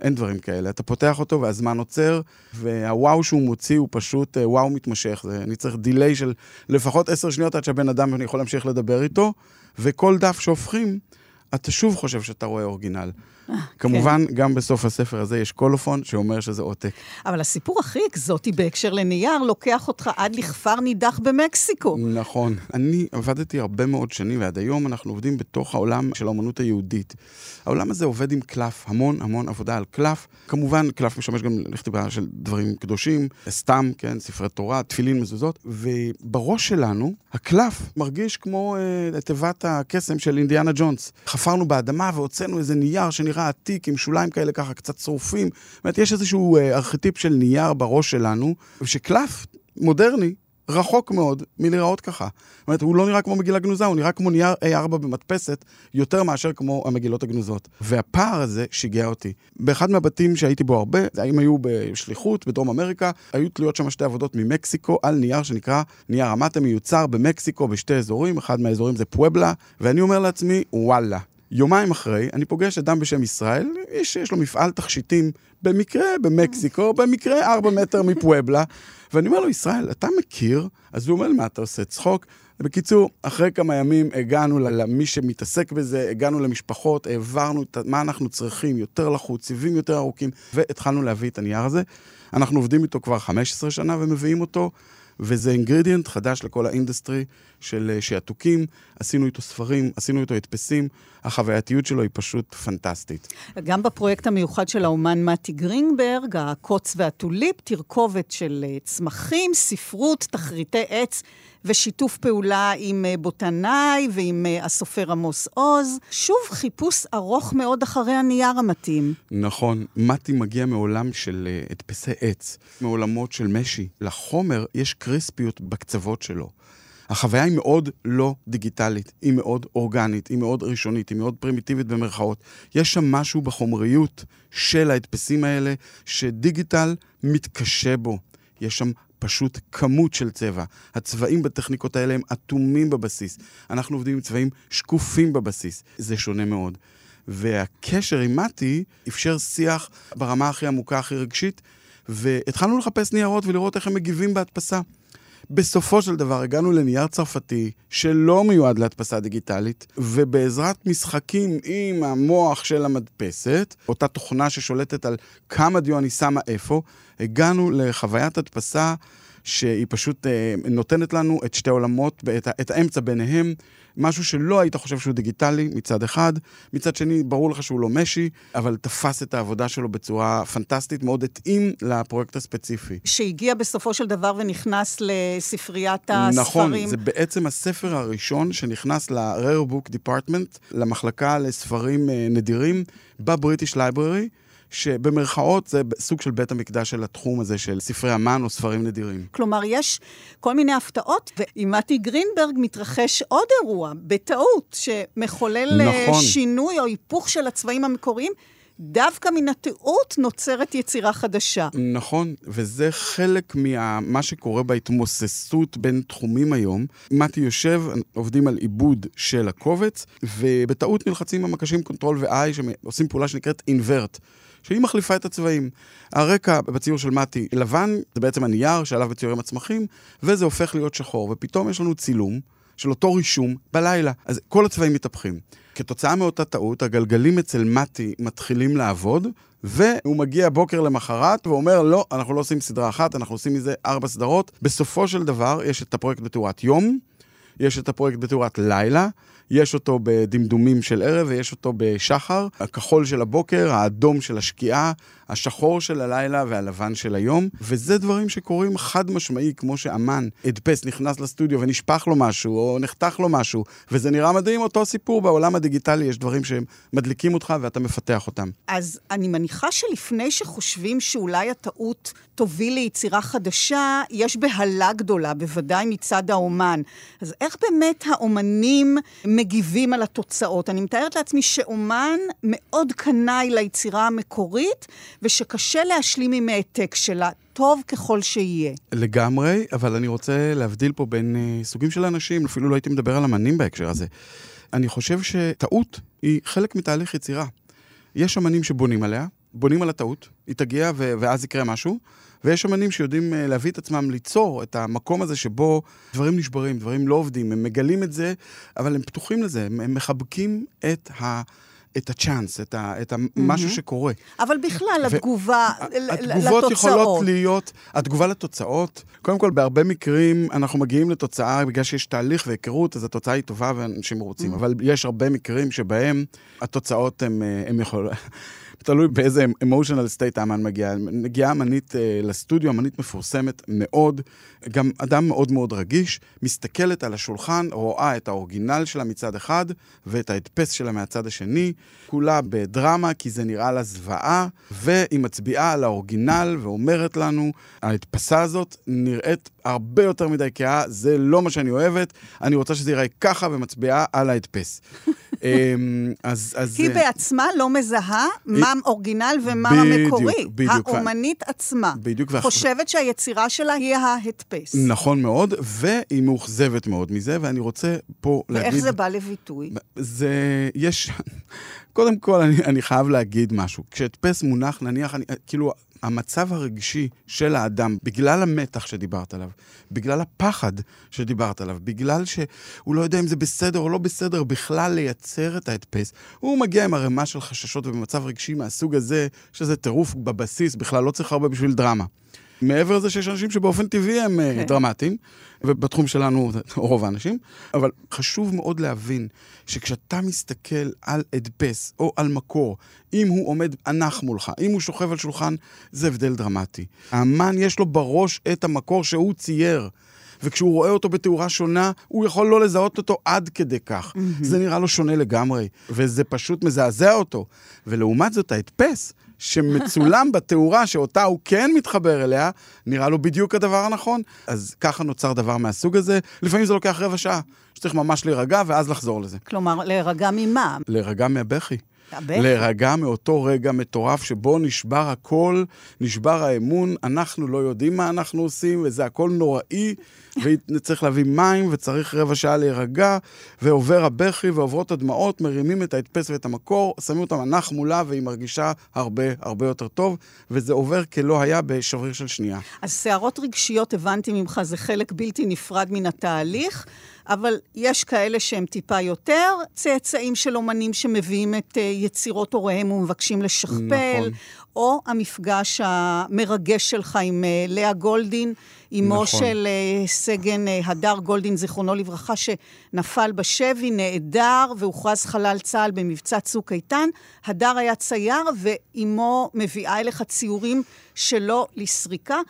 אין דברים כאלה. אתה פותח אותו והזמן עוצר, והוואו שהוא מוציא הוא פשוט אה, וואו מתמשך. זה, אני צריך delay של לפחות עשר שניות עד שהבן אדם ואני יכול להמשיך לדבר איתו, וכל דף שהופכים, אתה שוב חושב שאתה רואה אורגינל. *laughs* כמובן, כן. גם בסוף הספר הזה יש קולופון שאומר שזה עותק. אבל הסיפור הכי אקזוטי בהקשר לנייר לוקח אותך עד לכפר נידח במקסיקו. נכון. אני עבדתי הרבה מאוד שנים, ועד היום אנחנו עובדים בתוך העולם של האומנות היהודית. העולם הזה עובד עם קלף, המון המון עבודה על קלף. כמובן, קלף משמש גם לכתיבה של דברים קדושים, סתם, כן, ספרי תורה, תפילין, מזוזות, ובראש שלנו, הקלף מרגיש כמו אה, תיבת הקסם של אינדיאנה ג'ונס. חפרנו באדמה והוצאנו איזה נייר שנראה עתיק, עם שוליים כאלה ככה קצת שרופים. זאת אומרת, יש איזשהו אה, ארכיטיפ של נייר בראש שלנו, ושקלף מודרני רחוק מאוד מלהיראות ככה. זאת אומרת, הוא לא נראה כמו מגילה גנוזה, הוא נראה כמו נייר A4 במדפסת, יותר מאשר כמו המגילות הגנוזות. והפער הזה שיגע אותי. באחד מהבתים שהייתי בו הרבה, הם היו בשליחות בדרום אמריקה, היו תלויות שם שתי עבודות ממקסיקו על נייר שנקרא נייר המטה מיוצר במקסיקו בשתי אזורים, אחד מהאזורים זה פואבלה, ואני אומר לעצמי, וואלה. יומיים אחרי, אני פוגש אדם בשם ישראל, איש שיש לו מפעל תכשיטים, במקרה במקסיקו, במקרה ארבע מטר מפואבלה, *laughs* ואני אומר לו, ישראל, אתה מכיר? אז הוא אומר מה, אתה עושה צחוק? בקיצור, אחרי כמה ימים הגענו למי שמתעסק בזה, הגענו למשפחות, העברנו את מה אנחנו צריכים, יותר לחוץ, סיבים יותר ארוכים, והתחלנו להביא את הנייר הזה. אנחנו עובדים איתו כבר 15 שנה ומביאים אותו. וזה ingredient חדש לכל ה industry של אה, שעתוקים. עשינו איתו ספרים, עשינו איתו הדפסים, החווייתיות שלו היא פשוט פנטסטית. גם בפרויקט המיוחד של האומן מתי גרינברג, הקוץ והטוליפ, תרכובת של אה, צמחים, ספרות, תחריטי עץ. ושיתוף פעולה עם אה, בוטנאי ועם הסופר עמוס עוז. שוב, חיפוש ארוך מאוד אחרי הנייר המתאים. נכון. מתי מגיע מעולם של הדפסי עץ, מעולמות של משי. לחומר יש קריספיות בקצוות שלו. החוויה היא מאוד לא דיגיטלית, היא מאוד אורגנית, היא מאוד ראשונית, היא מאוד פרימיטיבית במרכאות. יש שם משהו בחומריות של ההדפסים האלה שדיגיטל מתקשה בו. יש שם פשוט כמות של צבע. הצבעים בטכניקות האלה הם אטומים בבסיס. אנחנו עובדים עם צבעים שקופים בבסיס. זה שונה מאוד. והקשר עם מתי אפשר שיח ברמה הכי עמוקה, הכי רגשית, והתחלנו לחפש ניירות ולראות איך הם מגיבים בהדפסה. בסופו של דבר הגענו לנייר צרפתי שלא מיועד להדפסה דיגיטלית, ובעזרת משחקים עם המוח של המדפסת, אותה תוכנה ששולטת על כמה דיו אני שמה איפה, הגענו לחוויית הדפסה שהיא פשוט אה, נותנת לנו את שתי עולמות, את, את האמצע ביניהם, משהו שלא היית חושב שהוא דיגיטלי מצד אחד, מצד שני ברור לך שהוא לא משי, אבל תפס את העבודה שלו בצורה פנטסטית, מאוד התאים לפרויקט הספציפי. שהגיע בסופו של דבר ונכנס לספריית הספרים. נכון, זה בעצם הספר הראשון שנכנס ל-Rare Book Department, למחלקה לספרים אה, נדירים ב British Library. שבמרכאות זה סוג של בית המקדש של התחום הזה של ספרי אמן או ספרים נדירים. כלומר, יש כל מיני הפתעות, ועם מתי גרינברג מתרחש עוד אירוע, בטעות, שמחולל אה, נכון. שינוי או היפוך של הצבעים המקוריים. דווקא מן הטעות נוצרת יצירה חדשה. נכון, וזה חלק ממה שקורה בהתמוססות בין תחומים היום. מתי יושב, עובדים על עיבוד של הקובץ, ובטעות נלחצים המקשים Control ו-I, שעושים פעולה שנקראת Invert. שהיא מחליפה את הצבעים. הרקע בציור של מתי לבן, זה בעצם הנייר שעליו מצוירים הצמחים, וזה הופך להיות שחור, ופתאום יש לנו צילום של אותו רישום בלילה. אז כל הצבעים מתהפכים. כתוצאה מאותה טעות, הגלגלים אצל מתי מתחילים לעבוד, והוא מגיע בוקר למחרת ואומר, לא, אנחנו לא עושים סדרה אחת, אנחנו עושים מזה ארבע סדרות. בסופו של דבר, יש את הפרויקט בתאורת יום, יש את הפרויקט בתאורת לילה, יש אותו בדמדומים של ערב ויש אותו בשחר, הכחול של הבוקר, האדום של השקיעה, השחור של הלילה והלבן של היום, וזה דברים שקורים חד משמעי, כמו שאמן הדפס, נכנס לסטודיו ונשפך לו משהו, או נחתך לו משהו, וזה נראה מדהים, אותו סיפור בעולם הדיגיטלי, יש דברים שהם מדליקים אותך ואתה מפתח אותם. אז אני מניחה שלפני שחושבים שאולי הטעות תוביל ליצירה חדשה, יש בהלה גדולה, בוודאי מצד האומן. אז איך באמת האומנים מגיבים על התוצאות? אני מתארת לעצמי שאומן מאוד קנאי ליצירה המקורית, ושקשה להשלים עם העתק שלה, טוב ככל שיהיה. לגמרי, אבל אני רוצה להבדיל פה בין uh, סוגים של אנשים, אפילו לא הייתי מדבר על אמנים בהקשר הזה. אני חושב שטעות היא חלק מתהליך יצירה. יש אמנים שבונים עליה, בונים על הטעות, היא תגיע ו- ואז יקרה משהו, ויש אמנים שיודעים uh, להביא את עצמם ליצור את המקום הזה שבו דברים נשברים, דברים לא עובדים, הם מגלים את זה, אבל הם פתוחים לזה, הם, הם מחבקים את ה... את הצ'אנס, את, ה, את המשהו mm-hmm. שקורה. אבל בכלל, ו- התגובה לתוצאות. התגובות יכולות להיות, התגובה לתוצאות, קודם כל, בהרבה מקרים אנחנו מגיעים לתוצאה, בגלל שיש תהליך והיכרות, אז התוצאה היא טובה ואנשים מרוצים. Mm-hmm. אבל יש הרבה מקרים שבהם התוצאות הן יכולות... תלוי באיזה אמושיונל סטייט האמן מגיע. מגיעה אמנית uh, לסטודיו, אמנית מפורסמת מאוד, גם אדם מאוד מאוד רגיש, מסתכלת על השולחן, רואה את האורגינל שלה מצד אחד, ואת ההדפס שלה מהצד השני, כולה בדרמה, כי זה נראה לה זוועה, והיא מצביעה על האורגינל ואומרת לנו, ההדפסה הזאת נראית הרבה יותר מדי כהה, זה לא מה שאני אוהבת, אני רוצה שזה ייראה ככה, ומצביעה על ההדפס. אמ, אז, אז... היא בעצמה לא מזהה מה אורגינל ומה המקורי. בדיוק. האומנית עצמה. בדיוק. חושבת שהיצירה שלה היא ההדפס. נכון מאוד, והיא מאוכזבת מאוד מזה, ואני רוצה פה ואיך להגיד... ואיך זה בא לביטוי? זה... יש... קודם כל, אני, אני חייב להגיד משהו. כשהדפס מונח, נניח, אני, כאילו, המצב הרגשי של האדם, בגלל המתח שדיברת עליו, בגלל הפחד שדיברת עליו, בגלל שהוא לא יודע אם זה בסדר או לא בסדר בכלל לייצר את ההדפס, הוא מגיע עם ערימה של חששות ובמצב רגשי מהסוג הזה, שזה טירוף בבסיס, בכלל לא צריך הרבה בשביל דרמה. מעבר לזה שיש אנשים שבאופן טבעי הם okay. אה, כן. דרמטיים, ובתחום שלנו רוב האנשים, אבל חשוב מאוד להבין שכשאתה מסתכל על הדפס או על מקור, אם הוא עומד ענך מולך, אם הוא שוכב על שולחן, זה הבדל דרמטי. האמן יש לו בראש את המקור שהוא צייר. וכשהוא רואה אותו בתאורה שונה, הוא יכול לא לזהות אותו עד כדי כך. Mm-hmm. זה נראה לו שונה לגמרי, וזה פשוט מזעזע אותו. ולעומת זאת, ההדפס, שמצולם בתאורה שאותה הוא כן מתחבר אליה, נראה לו בדיוק הדבר הנכון. אז ככה נוצר דבר מהסוג הזה. לפעמים זה לוקח רבע שעה, שצריך ממש להירגע ואז לחזור לזה. כלומר, להירגע ממה? להירגע מהבכי. הבכי. להירגע מאותו רגע מטורף שבו נשבר הכל, נשבר האמון, אנחנו לא יודעים מה אנחנו עושים, וזה הכל נוראי, וצריך להביא מים, וצריך רבע שעה להירגע, ועובר הבכי ועוברות הדמעות, מרימים את ההדפס ואת המקור, שמים אותם ענך מולה, והיא מרגישה הרבה הרבה יותר טוב, וזה עובר כלא היה בשבריר של שנייה. אז סערות רגשיות, הבנתי ממך, זה חלק בלתי נפרד מן התהליך. אבל יש כאלה שהם טיפה יותר, צאצאים של אומנים שמביאים את uh, יצירות הוריהם ומבקשים לשכפל, נכון. או המפגש המרגש שלך עם uh, לאה גולדין, אמו נכון. של uh, סגן uh, הדר גולדין, זיכרונו לברכה, שנפל בשבי, נעדר והוכרז חלל צה"ל במבצע צוק איתן. הדר היה צייר, ואימו מביאה אליך ציורים שלו לסריקה.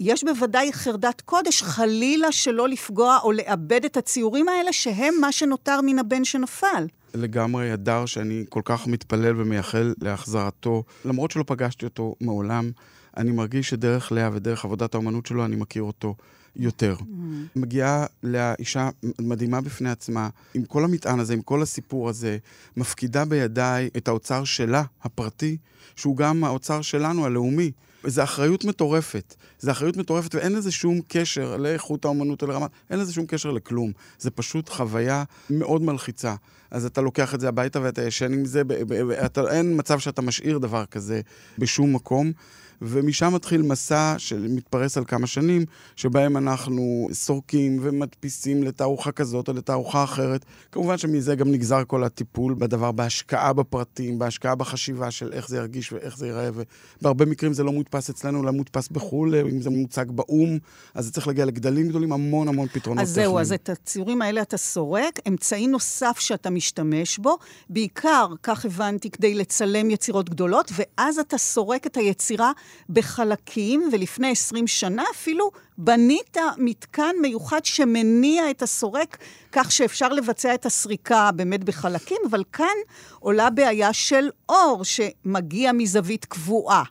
יש בוודאי חרדת קודש, חלילה שלא לפגוע או לאבד את הציורים האלה, שהם מה שנותר מן הבן שנפל. לגמרי הדר שאני כל כך מתפלל ומייחל להחזרתו, למרות שלא פגשתי אותו מעולם, אני מרגיש שדרך לאה ודרך עבודת האומנות שלו אני מכיר אותו יותר. Mm. מגיעה לאישה מדהימה בפני עצמה, עם כל המטען הזה, עם כל הסיפור הזה, מפקידה בידיי את האוצר שלה, הפרטי, שהוא גם האוצר שלנו, הלאומי. זו אחריות מטורפת. זו אחריות מטורפת, ואין לזה שום קשר לאיכות האומנות או לרמה, אין לזה שום קשר לכלום. זה פשוט חוויה מאוד מלחיצה. אז אתה לוקח את זה הביתה ואתה ישן עם זה, ב- ב- ב- אתה, אין מצב שאתה משאיר דבר כזה בשום מקום. ומשם מתחיל מסע שמתפרס על כמה שנים, שבהם אנחנו סורקים ומדפיסים לתערוכה כזאת או לתערוכה אחרת. כמובן שמזה גם נגזר כל הטיפול בדבר, בהשקעה בפרטים, בהשקעה בחשיבה של איך זה ירגיש ואיך זה ייראה, ובהרבה מקרים זה לא מודפס אצלנו, אלא מודפס בחו"ל, אם זה מוצג באו"ם, אז זה צריך להגיע לגדלים גדולים, המון המון פתרונות אז זהו, אז את הציורים האלה אתה סורק. אמצעי נוסף שאתה משתמש בו, בעיקר, כך הבנתי, כדי לצלם יצירות גדולות, ואז אתה סורק את היצירה בחלקים, ולפני 20 שנה אפילו בנית מתקן מיוחד שמניע את הסורק כך שאפשר לבצע את הסריקה באמת בחלקים, אבל כאן עולה בעיה של אור שמגיע מזווית קבועה.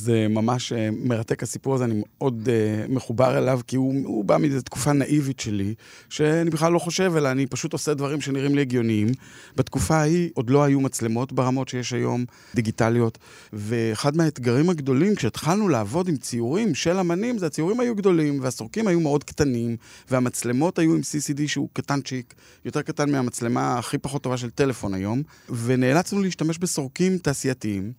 זה ממש אה, מרתק הסיפור הזה, אני מאוד uh, מחובר אליו, כי הוא, הוא בא מאיזו תקופה נאיבית שלי, שאני בכלל לא חושב, אלא אני פשוט עושה דברים שנראים לי הגיוניים. בתקופה ההיא עוד לא היו מצלמות ברמות שיש היום, דיגיטליות, ואחד מהאתגרים הגדולים, כשהתחלנו לעבוד עם ציורים של אמנים, זה הציורים היו גדולים, והסורקים היו מאוד קטנים, והמצלמות היו עם CCD שהוא קטנצ'יק, יותר קטן מהמצלמה הכי פחות טובה של טלפון היום, ונאלצנו להשתמש בסורקים תעשייתיים.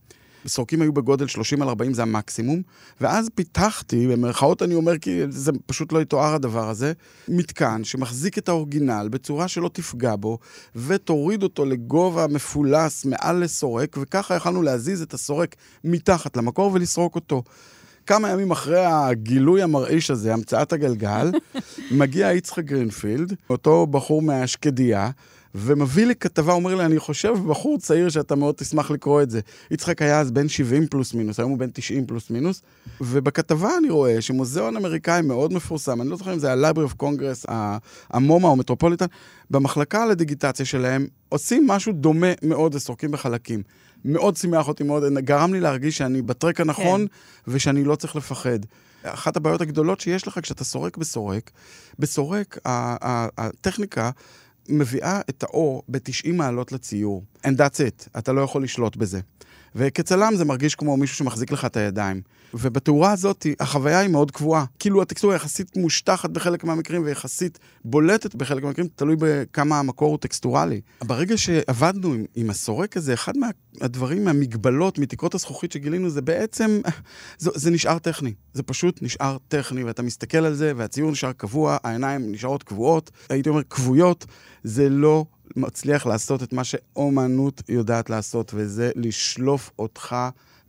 סורקים היו בגודל 30 על 40, זה המקסימום, ואז פיתחתי, במרכאות אני אומר כי זה פשוט לא יתואר הדבר הזה, מתקן שמחזיק את האורגינל בצורה שלא תפגע בו, ותוריד אותו לגובה מפולס מעל לסורק, וככה יכלנו להזיז את הסורק מתחת למקור ולסרוק אותו. כמה ימים אחרי הגילוי המרעיש הזה, המצאת הגלגל, *laughs* מגיע יצחק גרינפילד, אותו בחור מהשקדיה, ומביא לי כתבה, אומר לי, אני חושב, בחור צעיר שאתה מאוד תשמח לקרוא את זה. יצחק היה אז בן 70 פלוס מינוס, היום הוא בן 90 פלוס מינוס, ובכתבה אני רואה שמוזיאון אמריקאי מאוד מפורסם, אני לא זוכר אם זה ה-Library of Congress, המומה או מטרופוליטן, במחלקה לדיגיטציה שלהם עושים משהו דומה מאוד לסורקים בחלקים. מאוד שימח אותי מאוד, גרם לי להרגיש שאני בטרק הנכון, כן. ושאני לא צריך לפחד. אחת הבעיות הגדולות שיש לך כשאתה סורק בסורק, בסורק הטכניקה מביאה את האור ב-90 מעלות לציור. And that's it, אתה לא יכול לשלוט בזה. וכצלם זה מרגיש כמו מישהו שמחזיק לך את הידיים. ובתאורה הזאת, החוויה היא מאוד קבועה. כאילו הטקסטורה יחסית מושטחת בחלק מהמקרים ויחסית בולטת בחלק מהמקרים, תלוי בכמה המקור הוא טקסטורלי. ברגע שעבדנו עם, עם הסורק הזה, אחד מהדברים, מהמגבלות, מתקרות הזכוכית שגילינו, זה בעצם, *laughs* זה, זה נשאר טכני. זה פשוט נשאר טכני, ואתה מסתכל על זה, והציור נשאר קבוע, העיניים נשארות קבועות, הייתי אומר כבויות, זה לא מצליח לעשות את מה שאומנות יודעת לעשות, וזה לשלוף אותך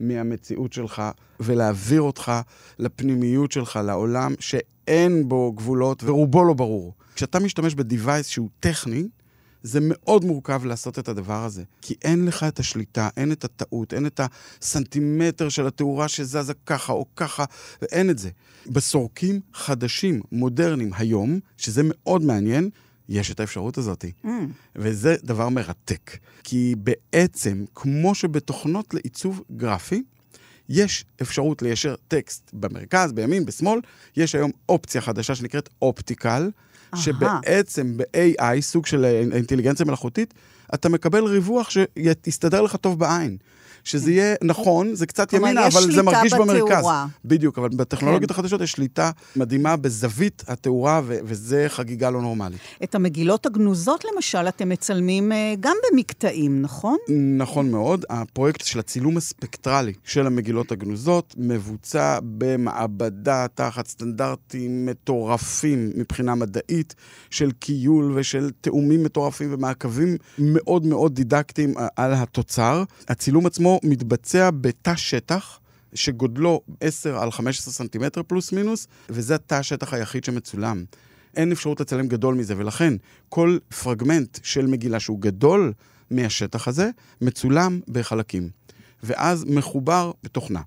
מהמציאות שלך ולהעביר אותך לפנימיות שלך, לעולם שאין בו גבולות ורובו לא ברור. כשאתה משתמש בדיווייס שהוא טכני, זה מאוד מורכב לעשות את הדבר הזה. כי אין לך את השליטה, אין את הטעות, אין את הסנטימטר של התאורה שזזה ככה או ככה, ואין את זה. בסורקים חדשים, מודרניים היום, שזה מאוד מעניין, יש את האפשרות הזאת. Mm. וזה דבר מרתק. כי בעצם, כמו שבתוכנות לעיצוב גרפי, יש אפשרות ליישר טקסט במרכז, בימין, בשמאל, יש היום אופציה חדשה שנקראת אופטיקל, שבעצם ב-AI, סוג של אינטליגנציה מלאכותית, אתה מקבל ריווח שיסתדר לך טוב בעין. שזה יהיה נכון, זה קצת ימינה, אבל זה מרגיש במרכז. כלומר, יש שליטה בתאורה. בדיוק, אבל בטכנולוגיות כן. החדשות יש שליטה מדהימה בזווית התאורה, ו- וזה חגיגה לא נורמלית. את המגילות הגנוזות, למשל, אתם מצלמים אה, גם במקטעים, נכון? נכון מאוד. הפרויקט של הצילום הספקטרלי של המגילות הגנוזות מבוצע במעבדה תחת סטנדרטים מטורפים מבחינה מדעית, של קיול ושל תאומים מטורפים ומעקבים מאוד מאוד דידקטיים על התוצר. הצילום עצמו עצמו מתבצע בתא שטח. שגודלו 10 על 15 סנטימטר פלוס מינוס, וזה התא השטח היחיד שמצולם. אין אפשרות לצלם גדול מזה, ולכן כל פרגמנט של מגילה שהוא גדול מהשטח הזה, מצולם בחלקים. ואז מחובר בתוכנה.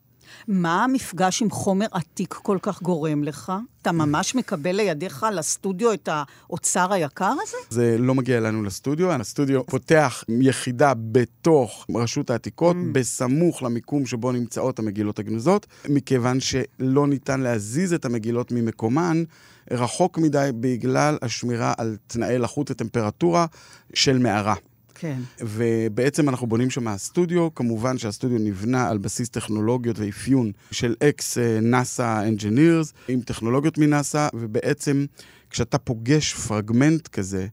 מה המפגש עם חומר עתיק כל כך גורם לך? אתה ממש מקבל לידיך לסטודיו את האוצר היקר הזה? זה לא מגיע אלינו לסטודיו, הסטודיו פותח יחידה בתוך רשות העתיקות, mm. בסמוך למיקום שבו נמצאות המגילות הגנוזות, מכיוון שלא ניתן להזיז את המגילות ממקומן. רחוק מדי בגלל השמירה על תנאי לחות וטמפרטורה של מערה. כן. ובעצם אנחנו בונים שם סטודיו, כמובן שהסטודיו נבנה על בסיס טכנולוגיות ואפיון של ex NASA engineers, עם טכנולוגיות מנאסא, ובעצם כשאתה פוגש פרגמנט כזה,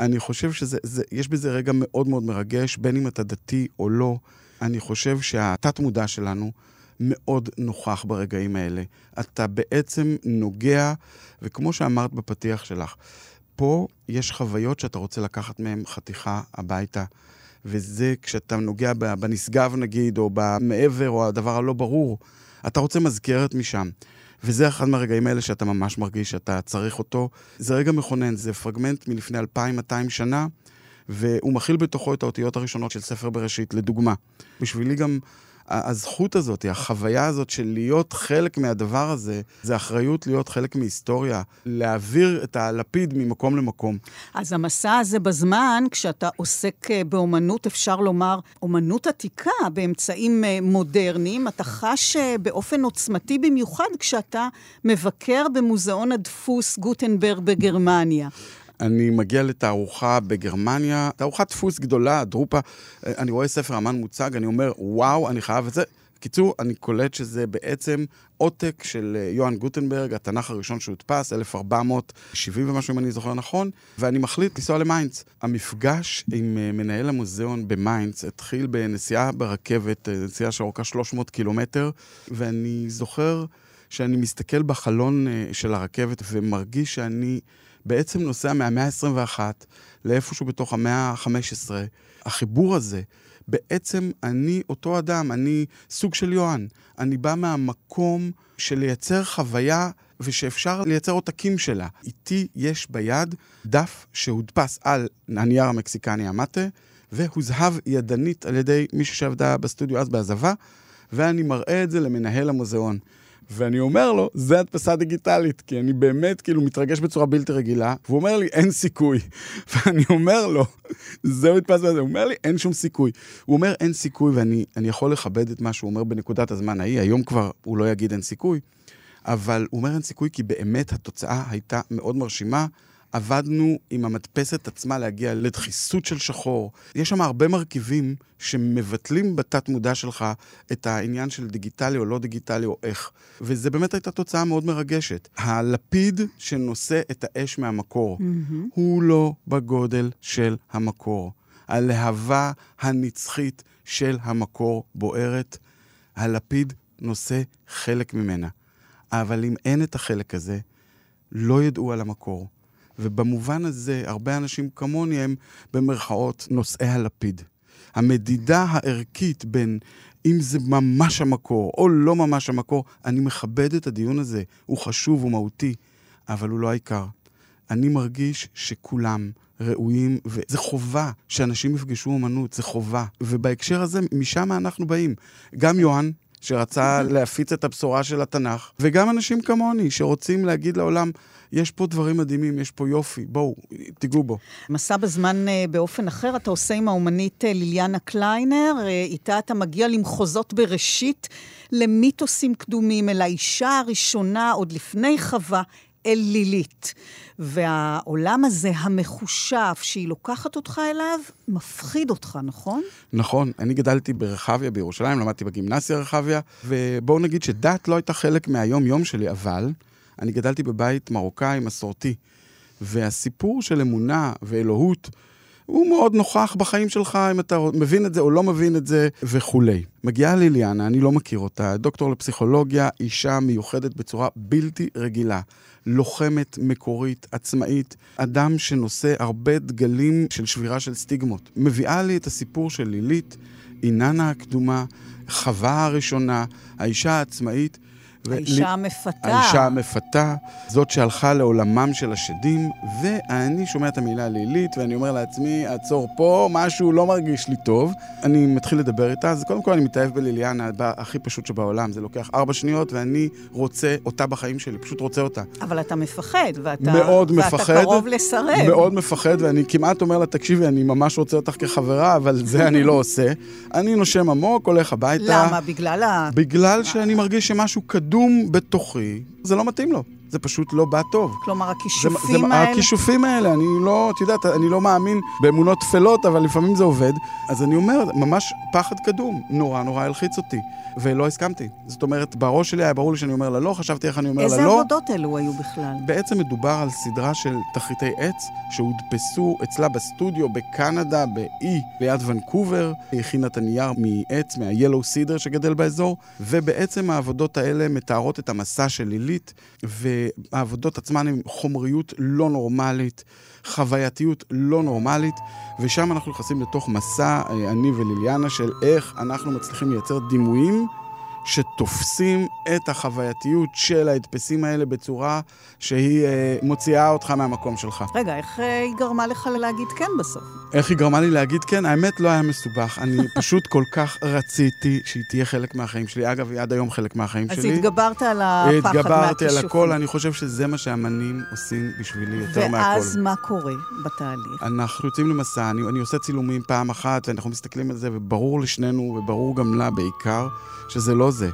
אני חושב שיש בזה רגע מאוד מאוד מרגש, בין אם אתה דתי או לא. אני חושב שהתת-מודע שלנו מאוד נוכח ברגעים האלה. אתה בעצם נוגע, וכמו שאמרת בפתיח שלך, פה יש חוויות שאתה רוצה לקחת מהן חתיכה הביתה, וזה כשאתה נוגע בנשגב נגיד, או במעבר, או הדבר הלא ברור, אתה רוצה מזכרת משם. וזה אחד מהרגעים האלה שאתה ממש מרגיש שאתה צריך אותו. זה רגע מכונן, זה פרגמנט מלפני 2,200 שנה, והוא מכיל בתוכו את האותיות הראשונות של ספר בראשית, לדוגמה. בשבילי גם הזכות הזאת, החוויה הזאת של להיות חלק מהדבר הזה, זה אחריות להיות חלק מהיסטוריה, להעביר את הלפיד ממקום למקום. אז המסע הזה בזמן, כשאתה עוסק אה, באומנות, אפשר לומר, אומנות עתיקה באמצעים אה, מודרניים, אתה חש אה, באופן עוצמתי במיוחד כשאתה מבקר במוזיאון הדפוס גוטנברג בגרמניה. אני מגיע לתערוכה בגרמניה, תערוכת דפוס גדולה, דרופה, אני רואה ספר אמן מוצג, אני אומר, וואו, אני חייב את זה. בקיצור, אני קולט שזה בעצם עותק של אה, יוהאן גוטנברג, התנ"ך הראשון שהודפס, 1470 ומשהו, אם אני זוכר נכון, ואני מחליט לנסוע למיינץ. המפגש עם אה, מנהל המוזיאון במיינץ התחיל בנסיעה ברכבת, אה, נסיעה שאורכה 300 קילומטר, ואני זוכר שאני מסתכל בחלון של הרכבת ומרגיש שאני... בעצם נוסע מהמאה ה-21 לאיפשהו בתוך המאה ה-15. החיבור הזה, בעצם אני אותו אדם, אני סוג של יוהאן. אני בא מהמקום של לייצר חוויה ושאפשר לייצר עותקים שלה. איתי יש ביד דף שהודפס על הנייר המקסיקני המטה, והוזהב ידנית על ידי מישהו שעבדה בסטודיו אז בעזבה, ואני מראה את זה למנהל המוזיאון. ואני אומר לו, זה הדפסה דיגיטלית, כי אני באמת כאילו מתרגש בצורה בלתי רגילה, והוא אומר לי, אין סיכוי. *laughs* ואני אומר לו, זה מדפס בזה, הוא אומר לי, אין שום סיכוי. הוא אומר, אין סיכוי, ואני יכול לכבד את מה שהוא אומר בנקודת הזמן ההיא, היום כבר הוא לא יגיד אין סיכוי, אבל הוא אומר אין סיכוי כי באמת התוצאה הייתה מאוד מרשימה. עבדנו עם המדפסת עצמה להגיע לדחיסות של שחור. יש שם הרבה מרכיבים שמבטלים בתת מודע שלך את העניין של דיגיטלי או לא דיגיטלי או איך. וזה באמת הייתה תוצאה מאוד מרגשת. הלפיד שנושא את האש מהמקור mm-hmm. הוא לא בגודל של המקור. הלהבה הנצחית של המקור בוערת, הלפיד נושא חלק ממנה. אבל אם אין את החלק הזה, לא ידעו על המקור. ובמובן הזה, הרבה אנשים כמוני הם במרכאות נושאי הלפיד. המדידה הערכית בין אם זה ממש המקור או לא ממש המקור, אני מכבד את הדיון הזה, הוא חשוב, ומהותי, אבל הוא לא העיקר. אני מרגיש שכולם ראויים, וזה חובה שאנשים יפגשו אומנות, זה חובה. ובהקשר הזה, משם אנחנו באים. גם יוהאן, שרצה להפיץ את הבשורה של התנ"ך, וגם אנשים כמוני, שרוצים להגיד לעולם, יש פה דברים מדהימים, יש פה יופי, בואו, תיגעו בו. מסע בזמן אה, באופן אחר, אתה עושה עם האומנית אה, ליליאנה קליינר, אה, איתה אתה מגיע למחוזות בראשית, למיתוסים קדומים, אל האישה הראשונה, עוד לפני חווה. אל לילית. והעולם הזה, המחושף, שהיא לוקחת אותך אליו, מפחיד אותך, נכון? נכון. אני גדלתי ברחביה בירושלים, למדתי בגימנסיה רחביה, ובואו נגיד שדת לא הייתה חלק מהיום-יום שלי, אבל אני גדלתי בבית מרוקאי מסורתי, והסיפור של אמונה ואלוהות, הוא מאוד נוכח בחיים שלך, אם אתה מבין את זה או לא מבין את זה, וכולי. מגיעה ליליאנה, אני לא מכיר אותה, דוקטור לפסיכולוגיה, אישה מיוחדת בצורה בלתי רגילה. לוחמת, מקורית, עצמאית, אדם שנושא הרבה דגלים של שבירה של סטיגמות. מביאה לי את הסיפור של לילית, איננה הקדומה, חווה הראשונה, האישה העצמאית, האישה המפתה. האישה המפתה, זאת שהלכה לעולמם של השדים, ואני שומע את המילה לילית, ואני אומר לעצמי, עצור פה, משהו לא מרגיש לי טוב. אני מתחיל לדבר איתה, אז קודם כל אני מתאהב בליליאנה, הכי פשוט שבעולם. זה לוקח ארבע שניות, ואני רוצה אותה בחיים שלי, פשוט רוצה אותה. אבל אתה מפחד, ואתה, מאוד ואתה מפחד, קרוב לסרב. מאוד מפחד, ואני כמעט אומר לה, תקשיבי, אני ממש רוצה אותך כחברה, אבל זה אני לא עושה. אני נושם עמוק, הולך הביתה. למה? בגלל ה... בגלל שאני מרגיש שמשהו קדום בתוכי, זה לא מתאים לו. זה פשוט לא בא טוב. כלומר, הכישופים זה, האלה... הכישופים האלה, אני לא, את יודעת, אני לא מאמין באמונות טפלות, אבל לפעמים זה עובד. אז אני אומר, ממש פחד קדום, נורא נורא הלחיץ אותי, ולא הסכמתי. זאת אומרת, בראש שלי היה ברור לי שאני אומר לה לא, חשבתי איך אני אומר לה לא. איזה עבודות אלו היו בכלל? בעצם מדובר על סדרה של תחריטי עץ שהודפסו אצלה בסטודיו בקנדה, באי, ליד ונקובר. היא הכינה את הנייר מעץ, מה-Yellow Cedar שגדל באזור, ובעצם העבודות האלה מתארות את המסע של לילית, והעבודות עצמן הן חומריות לא נורמלית, חווייתיות לא נורמלית, ושם אנחנו נכנסים לתוך מסע, אה, אני וליליאנה, של איך אנחנו מצליחים לייצר דימויים. שתופסים את החווייתיות של ההדפסים האלה בצורה שהיא אה, מוציאה אותך מהמקום שלך. רגע, איך אה, היא גרמה לך להגיד כן בסוף? איך היא גרמה לי להגיד כן? האמת לא היה מסובך. אני *laughs* פשוט כל כך רציתי שהיא תהיה חלק מהחיים שלי. אגב, היא עד היום חלק מהחיים אז שלי. התגברת על הפחד מהכישופים. התגברתי על הכל, אני חושב שזה מה שאמנים עושים בשבילי יותר מהכל. ואז מה קורה בתהליך? אנחנו יוצאים למסע, אני, אני עושה צילומים פעם אחת, ואנחנו מסתכלים על זה, וברור לשנינו, וברור גם לה בעיקר, שזה לא זה.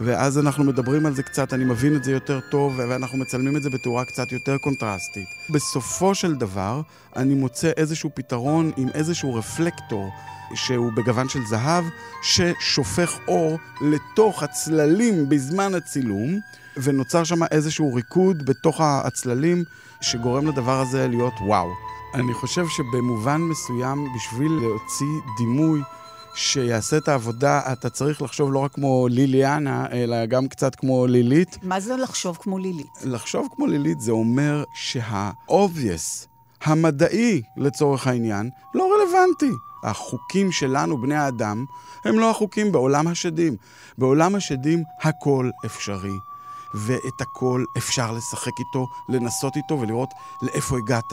ואז אנחנו מדברים על זה קצת, אני מבין את זה יותר טוב, ואנחנו מצלמים את זה בתאורה קצת יותר קונטרסטית. בסופו של דבר, אני מוצא איזשהו פתרון עם איזשהו רפלקטור. שהוא בגוון של זהב, ששופך אור לתוך הצללים בזמן הצילום, ונוצר שם איזשהו ריקוד בתוך הצללים, שגורם לדבר הזה להיות וואו. אני חושב שבמובן מסוים, בשביל להוציא דימוי שיעשה את העבודה, אתה צריך לחשוב לא רק כמו ליליאנה, אלא גם קצת כמו לילית. מה זה לחשוב כמו לילית? לחשוב כמו לילית זה אומר שה-obvious, המדעי לצורך העניין, לא רלוונטי. החוקים שלנו, בני האדם, הם לא החוקים בעולם השדים. בעולם השדים הכל אפשרי. ואת הכל אפשר לשחק איתו, לנסות איתו ולראות לאיפה הגעת.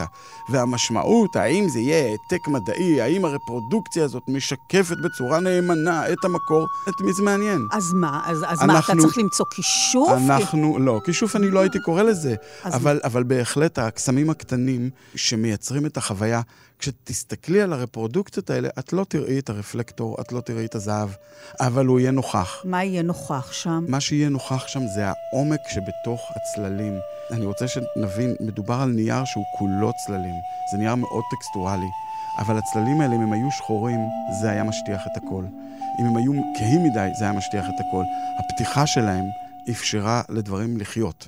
והמשמעות, האם זה יהיה העתק מדעי, האם הרפרודוקציה הזאת משקפת בצורה נאמנה את המקור, את מי זה מעניין. אז מה? אז, אז מה, אתה צריך למצוא כישוף? אנחנו, לא, כישוף אני לא הייתי קורא לזה, אבל, אבל בהחלט הקסמים הקטנים שמייצרים את החוויה, כשתסתכלי על הרפרודוקציות האלה, את לא תראי את הרפלקטור, את לא תראי את הזהב, אבל הוא יהיה נוכח. מה יהיה נוכח שם? מה שיהיה נוכח שם זה העומק שבתוך הצללים. אני רוצה שנבין, מדובר על נייר שהוא כולו צללים. זה נייר מאוד טקסטורלי. אבל הצללים האלה, אם הם היו שחורים, זה היה משטיח את הכל. אם הם היו כהים מדי, זה היה משטיח את הכל. הפתיחה שלהם אפשרה לדברים לחיות.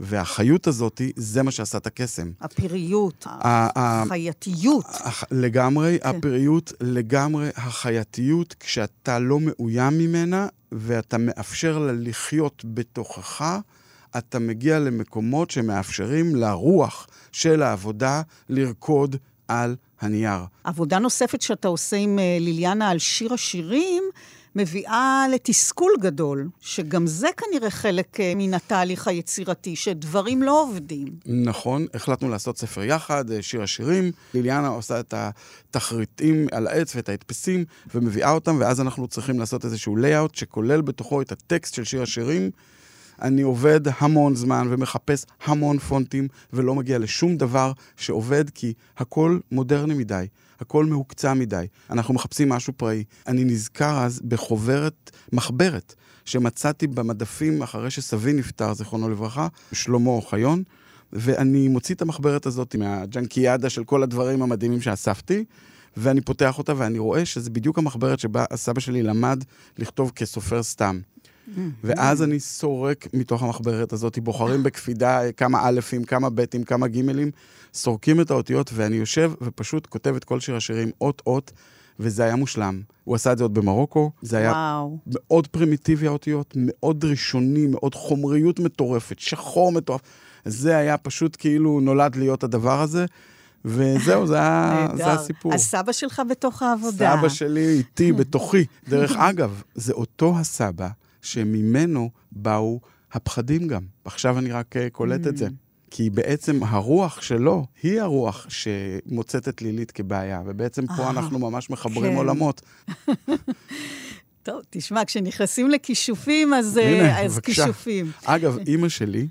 והחיות הזאת, זה מה שעשה את הקסם. הפריות, החייתיות. לגמרי, כן. הפריות, לגמרי החייתיות, כשאתה לא מאוים ממנה ואתה מאפשר לה לחיות בתוכך, אתה מגיע למקומות שמאפשרים לרוח של העבודה לרקוד על הנייר. עבודה נוספת שאתה עושה עם ליליאנה על שיר השירים, מביאה לתסכול גדול, שגם זה כנראה חלק מן התהליך היצירתי, שדברים לא עובדים. נכון, החלטנו לעשות ספר יחד, שיר השירים. ליליאנה עושה את התחריטים על העץ ואת ההדפסים, ומביאה אותם, ואז אנחנו צריכים לעשות איזשהו לייאאוט שכולל בתוכו את הטקסט של שיר השירים. אני עובד המון זמן ומחפש המון פונטים, ולא מגיע לשום דבר שעובד, כי הכל מודרני מדי. הכל מהוקצע מדי. אנחנו מחפשים משהו פראי. אני נזכר אז בחוברת, מחברת, שמצאתי במדפים אחרי שסבי נפטר, זיכרונו לברכה, שלמה אוחיון. ואני מוציא את המחברת הזאת מהג'אנקיאדה של כל הדברים המדהימים שאספתי, ואני פותח אותה ואני רואה שזה בדיוק המחברת שבה הסבא שלי למד לכתוב כסופר סתם. ואז אני סורק מתוך המחברת הזאת, בוחרים בקפידה כמה אלפים, כמה בטים, כמה גימלים, סורקים את האותיות, ואני יושב ופשוט כותב את כל שיר השירים אות-אות, וזה היה מושלם. הוא עשה את זה עוד במרוקו, זה היה וואו. מאוד פרימיטיבי האותיות, מאוד ראשוני, מאוד חומריות מטורפת, שחור מטורף. זה היה פשוט כאילו נולד להיות הדבר הזה, וזהו, זה, היה, זה. הסיפור. הסבא שלך בתוך העבודה. סבא שלי איתי, בתוכי. דרך *laughs* אגב, זה אותו הסבא שממנו באו הפחדים גם. עכשיו אני רק אה, קולט את זה. כי בעצם הרוח שלו היא הרוח שמוצאת את לילית כבעיה, ובעצם פה אה, אנחנו ממש מחברים כן. עולמות. *laughs* טוב, תשמע, כשנכנסים לכישופים, אז, הנה, אה, אז בבקשה. כישופים. אגב, אימא שלי,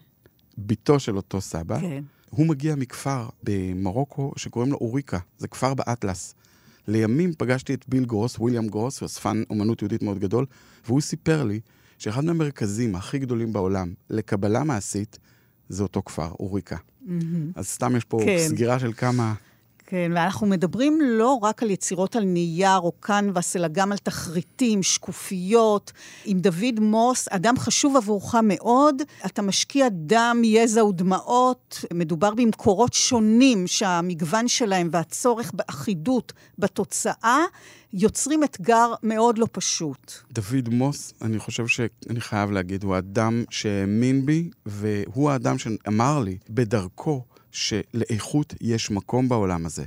בתו של אותו סבא, כן. הוא מגיע מכפר במרוקו שקוראים לו אוריקה, זה כפר באטלס. לימים פגשתי את ביל גרוס, וויליאם גרוס, הוא אספן אומנות יהודית מאוד גדול, והוא סיפר לי שאחד מהמרכזים הכי גדולים בעולם לקבלה מעשית זה אותו כפר, אוריקה. אז סתם יש פה כן. סגירה של כמה... כן, ואנחנו מדברים לא רק על יצירות על נייר או קנבס, אלא גם על תחריטים, שקופיות. עם דוד מוס, אדם חשוב עבורך מאוד, אתה משקיע דם, יזע ודמעות. מדובר במקורות שונים שהמגוון שלהם והצורך באחידות בתוצאה יוצרים אתגר מאוד לא פשוט. דוד מוס, אני חושב שאני חייב להגיד, הוא אדם שהאמין בי, והוא האדם שאמר לי בדרכו שלאיכות יש מקום בעולם הזה.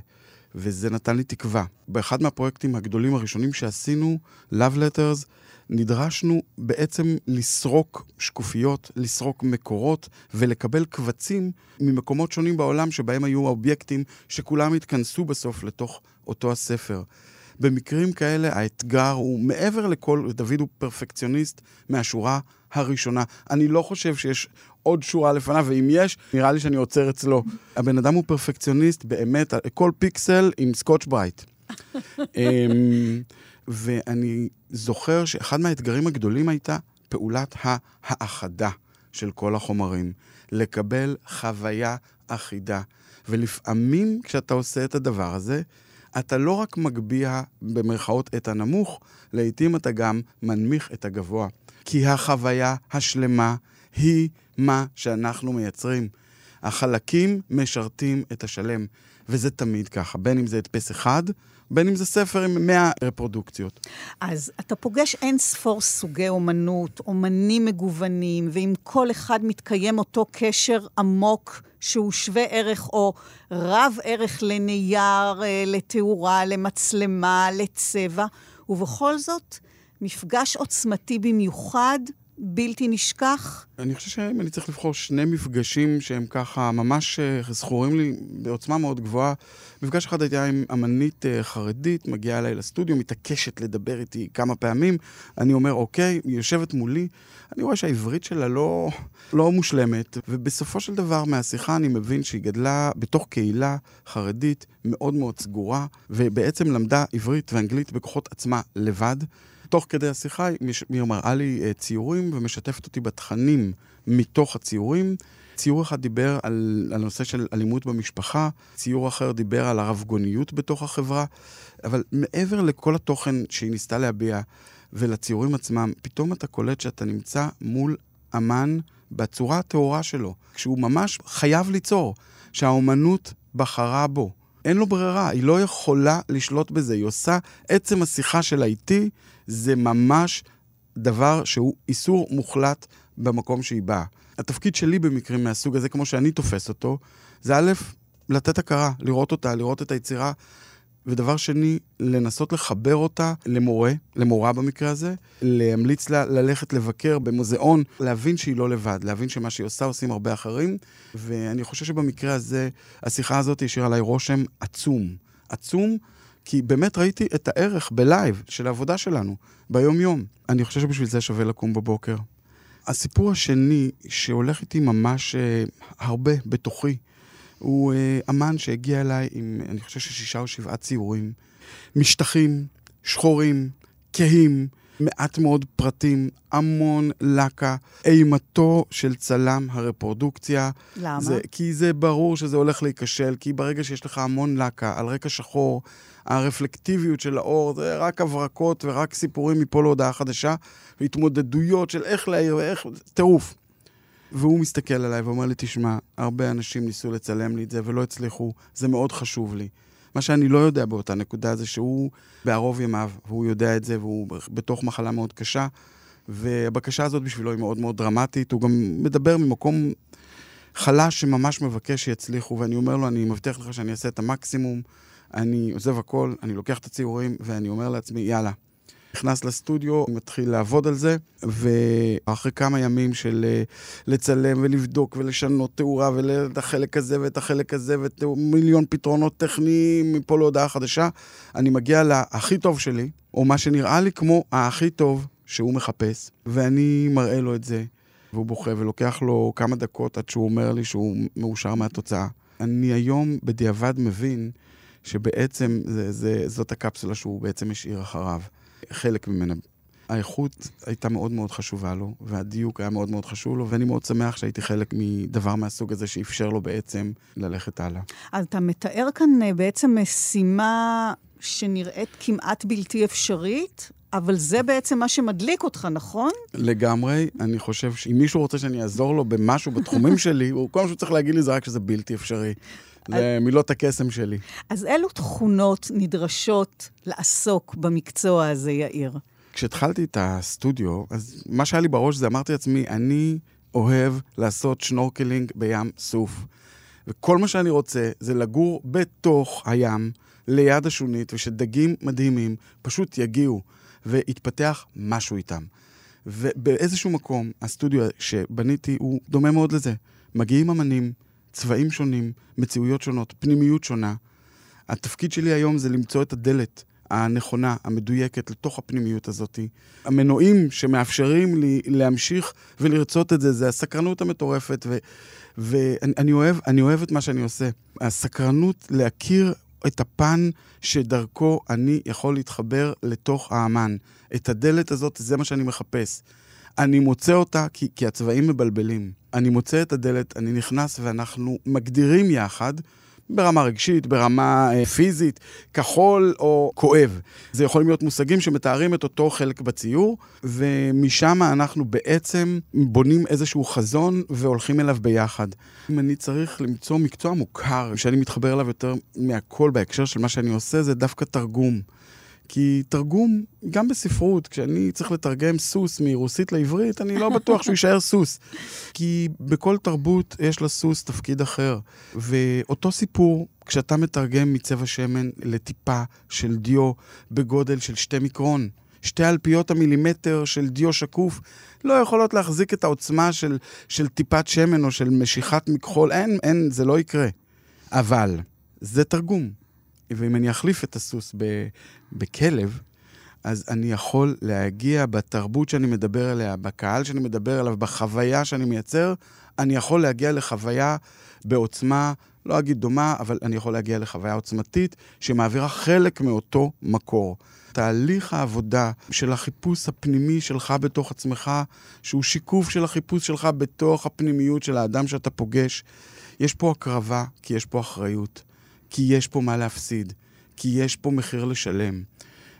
וזה נתן לי תקווה. באחד מהפרויקטים הגדולים הראשונים שעשינו, Love Letters, נדרשנו בעצם לסרוק שקופיות, לסרוק מקורות ולקבל קבצים ממקומות שונים בעולם שבהם היו האובייקטים שכולם התכנסו בסוף לתוך אותו הספר. במקרים כאלה האתגר הוא מעבר לכל, דוד הוא פרפקציוניסט מהשורה הראשונה. אני לא חושב שיש עוד שורה לפניו, ואם יש, נראה לי שאני עוצר אצלו. הבן אדם הוא פרפקציוניסט באמת, כל פיקסל עם סקוטש ברייט. אמ, ואני זוכר שאחד מהאתגרים הגדולים הייתה פעולת ההאחדה של כל החומרים. לקבל חוויה אחידה. ולפעמים כשאתה עושה את הדבר הזה, אתה לא רק מגביה במרכאות את הנמוך, לעתים אתה גם מנמיך את הגבוה. כי החוויה השלמה היא מה שאנחנו מייצרים. החלקים משרתים את השלם, וזה תמיד ככה, בין אם זה הדפס אחד, בין אם זה ספר עם 100 רפרודוקציות. אז אתה פוגש אין ספור סוגי אומנות, אומנים מגוונים, ועם כל אחד מתקיים אותו קשר עמוק שהוא שווה ערך או רב ערך לנייר, אה, לתאורה, למצלמה, לצבע, ובכל זאת, מפגש עוצמתי במיוחד, בלתי נשכח. אני חושב שאם אני צריך לבחור שני מפגשים שהם ככה ממש אה, זכורים לי בעוצמה מאוד גבוהה, מפגש אחד הייתה עם אמנית אה, חרדית, מגיעה אליי לסטודיו, מתעקשת לדבר איתי כמה פעמים. אני אומר, אוקיי, היא יושבת מולי, אני רואה שהעברית שלה לא, לא מושלמת, ובסופו של דבר מהשיחה אני מבין שהיא גדלה בתוך קהילה חרדית מאוד מאוד סגורה, ובעצם למדה עברית ואנגלית בכוחות עצמה לבד. תוך כדי השיחה היא מראה לי אה, ציורים ומשתפת אותי בתכנים מתוך הציורים. ציור אחד דיבר על, על הנושא של אלימות במשפחה, ציור אחר דיבר על הרבגוניות בתוך החברה, אבל מעבר לכל התוכן שהיא ניסתה להביע ולציורים עצמם, פתאום אתה קולט שאתה נמצא מול אמן בצורה הטהורה שלו, כשהוא ממש חייב ליצור, שהאומנות בחרה בו. אין לו ברירה, היא לא יכולה לשלוט בזה, היא עושה, עצם השיחה שלה איתי, זה ממש דבר שהוא איסור מוחלט במקום שהיא באה. התפקיד שלי במקרים מהסוג הזה, כמו שאני תופס אותו, זה א', לתת הכרה, לראות אותה, לראות את היצירה, ודבר שני, לנסות לחבר אותה למורה, למורה במקרה הזה, להמליץ לה ללכת לבקר במוזיאון, להבין שהיא לא לבד, להבין שמה שהיא עושה עושים הרבה אחרים, ואני חושב שבמקרה הזה, השיחה הזאת השאירה עליי רושם עצום. עצום, כי באמת ראיתי את הערך בלייב של העבודה שלנו, ביום-יום. אני חושב שבשביל זה שווה לקום בבוקר. הסיפור השני, שהולך איתי ממש אה, הרבה בתוכי, הוא אה, אמן שהגיע אליי עם, אני חושב ששישה או שבעה ציורים. משטחים, שחורים, כהים, מעט מאוד פרטים, המון לקה, אימתו של צלם הרפרודוקציה. למה? זה, כי זה ברור שזה הולך להיכשל, כי ברגע שיש לך המון לקה על רקע שחור, הרפלקטיביות של האור זה רק הברקות ורק סיפורים מפה להודעה חדשה, והתמודדויות של איך להעיר ואיך, טירוף. והוא מסתכל עליי ואומר לי, תשמע, הרבה אנשים ניסו לצלם לי את זה ולא הצליחו, זה מאוד חשוב לי. מה שאני לא יודע באותה נקודה זה שהוא בערוב ימיו, והוא יודע את זה, והוא בתוך מחלה מאוד קשה, והבקשה הזאת בשבילו היא מאוד מאוד דרמטית. הוא גם מדבר ממקום חלש שממש מבקש שיצליחו, ואני אומר לו, אני מבטיח לך שאני אעשה את המקסימום, אני עוזב הכל, אני לוקח את הציורים, ואני אומר לעצמי, יאללה. נכנס לסטודיו, מתחיל לעבוד על זה, ואחרי כמה ימים של אה, לצלם ולבדוק ולשנות תאורה ואת החלק הזה ואת החלק הזה ומיליון פתרונות טכניים מפה להודעה חדשה, אני מגיע להכי טוב שלי, או מה שנראה לי כמו הכי טוב שהוא מחפש, ואני מראה לו את זה, והוא בוכה ולוקח לו כמה דקות עד שהוא אומר לי שהוא מאושר מהתוצאה. אני היום בדיעבד מבין שבעצם זה, זה, זאת הקפסולה שהוא בעצם השאיר אחריו. חלק ממנה. האיכות הייתה מאוד מאוד חשובה לו, והדיוק היה מאוד מאוד חשוב לו, ואני מאוד שמח שהייתי חלק מדבר מהסוג הזה שאפשר לו בעצם ללכת הלאה. אז אתה מתאר כאן אה, בעצם משימה שנראית כמעט בלתי אפשרית, אבל זה בעצם מה שמדליק אותך, נכון? לגמרי. אני חושב שאם מישהו רוצה שאני אעזור לו במשהו בתחומים *laughs* שלי, הוא כל מה שהוא צריך להגיד לי זה רק שזה בלתי אפשרי. זה מילות הקסם שלי. אז אילו תכונות נדרשות לעסוק במקצוע הזה, יאיר? כשהתחלתי את הסטודיו, אז מה שהיה לי בראש זה אמרתי לעצמי, אני אוהב לעשות שנורקלינג בים סוף. וכל מה שאני רוצה זה לגור בתוך הים, ליד השונית, ושדגים מדהימים פשוט יגיעו ויתפתח משהו איתם. ובאיזשהו מקום, הסטודיו שבניתי הוא דומה מאוד לזה. מגיעים אמנים, צבעים שונים, מציאויות שונות, פנימיות שונה. התפקיד שלי היום זה למצוא את הדלת הנכונה, המדויקת, לתוך הפנימיות הזאת. המנועים שמאפשרים לי להמשיך ולרצות את זה, זה הסקרנות המטורפת, ואני אוהב, אוהב את מה שאני עושה. הסקרנות להכיר את הפן שדרכו אני יכול להתחבר לתוך האמן. את הדלת הזאת, זה מה שאני מחפש. אני מוצא אותה כי, כי הצבעים מבלבלים. אני מוצא את הדלת, אני נכנס ואנחנו מגדירים יחד, ברמה רגשית, ברמה אה, פיזית, כחול או כואב. זה יכולים להיות מושגים שמתארים את אותו חלק בציור, ומשם אנחנו בעצם בונים איזשהו חזון והולכים אליו ביחד. אם אני צריך למצוא מקצוע מוכר, שאני מתחבר אליו יותר מהכל בהקשר של מה שאני עושה, זה דווקא תרגום. כי תרגום, גם בספרות, כשאני צריך לתרגם סוס מרוסית לעברית, אני לא בטוח שהוא יישאר סוס. כי בכל תרבות יש לסוס תפקיד אחר. ואותו סיפור, כשאתה מתרגם מצבע שמן לטיפה של דיו בגודל של שתי מיקרון, שתי אלפיות המילימטר של דיו שקוף לא יכולות להחזיק את העוצמה של, של טיפת שמן או של משיכת מכחול, אין, אין, זה לא יקרה. אבל זה תרגום. ואם אני אחליף את הסוס בכלב, אז אני יכול להגיע בתרבות שאני מדבר עליה, בקהל שאני מדבר עליו, בחוויה שאני מייצר, אני יכול להגיע לחוויה בעוצמה, לא אגיד דומה, אבל אני יכול להגיע לחוויה עוצמתית שמעבירה חלק מאותו מקור. תהליך העבודה של החיפוש הפנימי שלך בתוך עצמך, שהוא שיקוף של החיפוש שלך בתוך הפנימיות של האדם שאתה פוגש, יש פה הקרבה, כי יש פה אחריות. כי יש פה מה להפסיד, כי יש פה מחיר לשלם.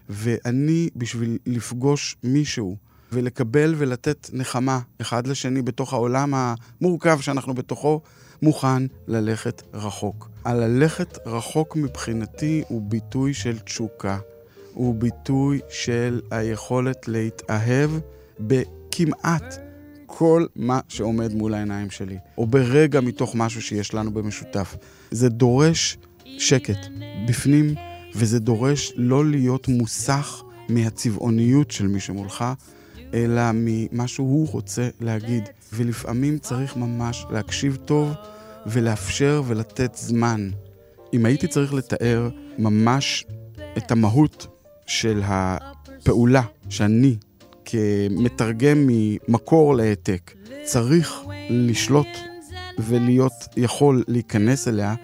ואני, בשביל לפגוש מישהו ולקבל ולתת נחמה אחד לשני בתוך העולם המורכב שאנחנו בתוכו, מוכן ללכת רחוק. הללכת רחוק מבחינתי הוא ביטוי של תשוקה. הוא ביטוי של היכולת להתאהב בכמעט כל מה שעומד מול העיניים שלי, או ברגע מתוך משהו שיש לנו במשותף. זה דורש שקט בפנים, וזה דורש לא להיות מוסך מהצבעוניות של מי שמולך, אלא ממה שהוא רוצה להגיד. ולפעמים צריך ממש להקשיב טוב ולאפשר ולתת זמן. אם הייתי צריך לתאר ממש את המהות של הפעולה שאני, כמתרגם ממקור להעתק, צריך לשלוט ולהיות יכול להיכנס אליה,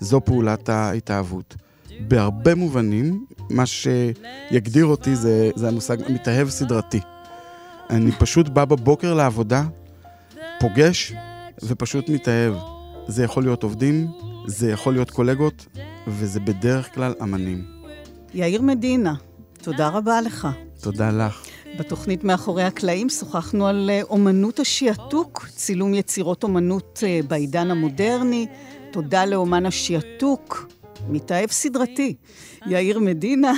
זו פעולת ההתאהבות. בהרבה מובנים, מה שיגדיר אותי זה, זה המושג מתאהב סדרתי. אני פשוט בא בבוקר לעבודה, פוגש ופשוט מתאהב. זה יכול להיות עובדים, זה יכול להיות קולגות, וזה בדרך כלל אמנים. יאיר מדינה, תודה רבה לך. תודה לך. בתוכנית מאחורי הקלעים שוחחנו על אה, אומנות השיעתוק, צילום יצירות אומנות אה, בעידן המודרני. תודה לאומן השיעתוק, מתאהב סדרתי, יאיר מדינה,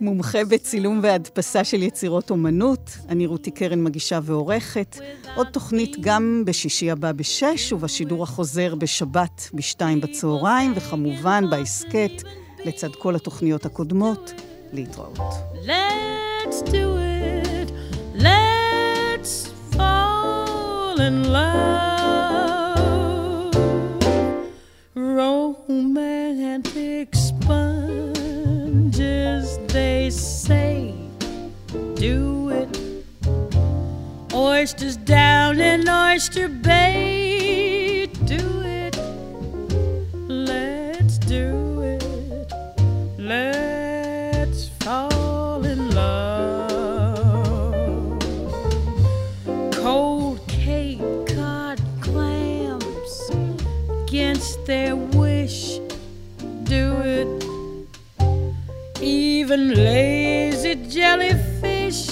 מומחה בצילום והדפסה של יצירות אומנות. אני רותי קרן מגישה ועורכת. עוד תוכנית גם בשישי הבא בשש, ובשידור החוזר בשבת בשתיים בצהריים, וכמובן בהסכת, לצד כל התוכניות הקודמות. להתראות. Let's do it, let's fall in love. Romantic sponges, they say, do it. Oysters down in Oyster Bay, do it. Let's do it. Let's fall in love. Cold cake, cod, clams, against their do it. Even lazy jellyfish,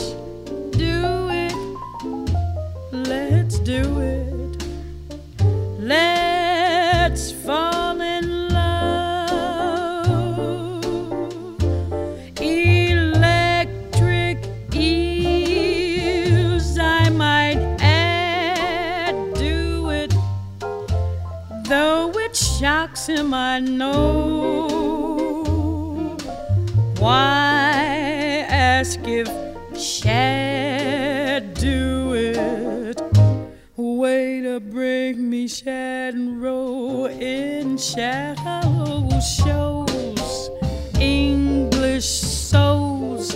do it. Let's do it. Let's fall in love. Electric eels, I might add, do it. Though it shocks him, I know. Why ask if Shad do it? Way to bring me Shad and roll in shallow shows. English souls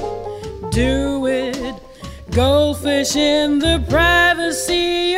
do it. Goldfish in the privacy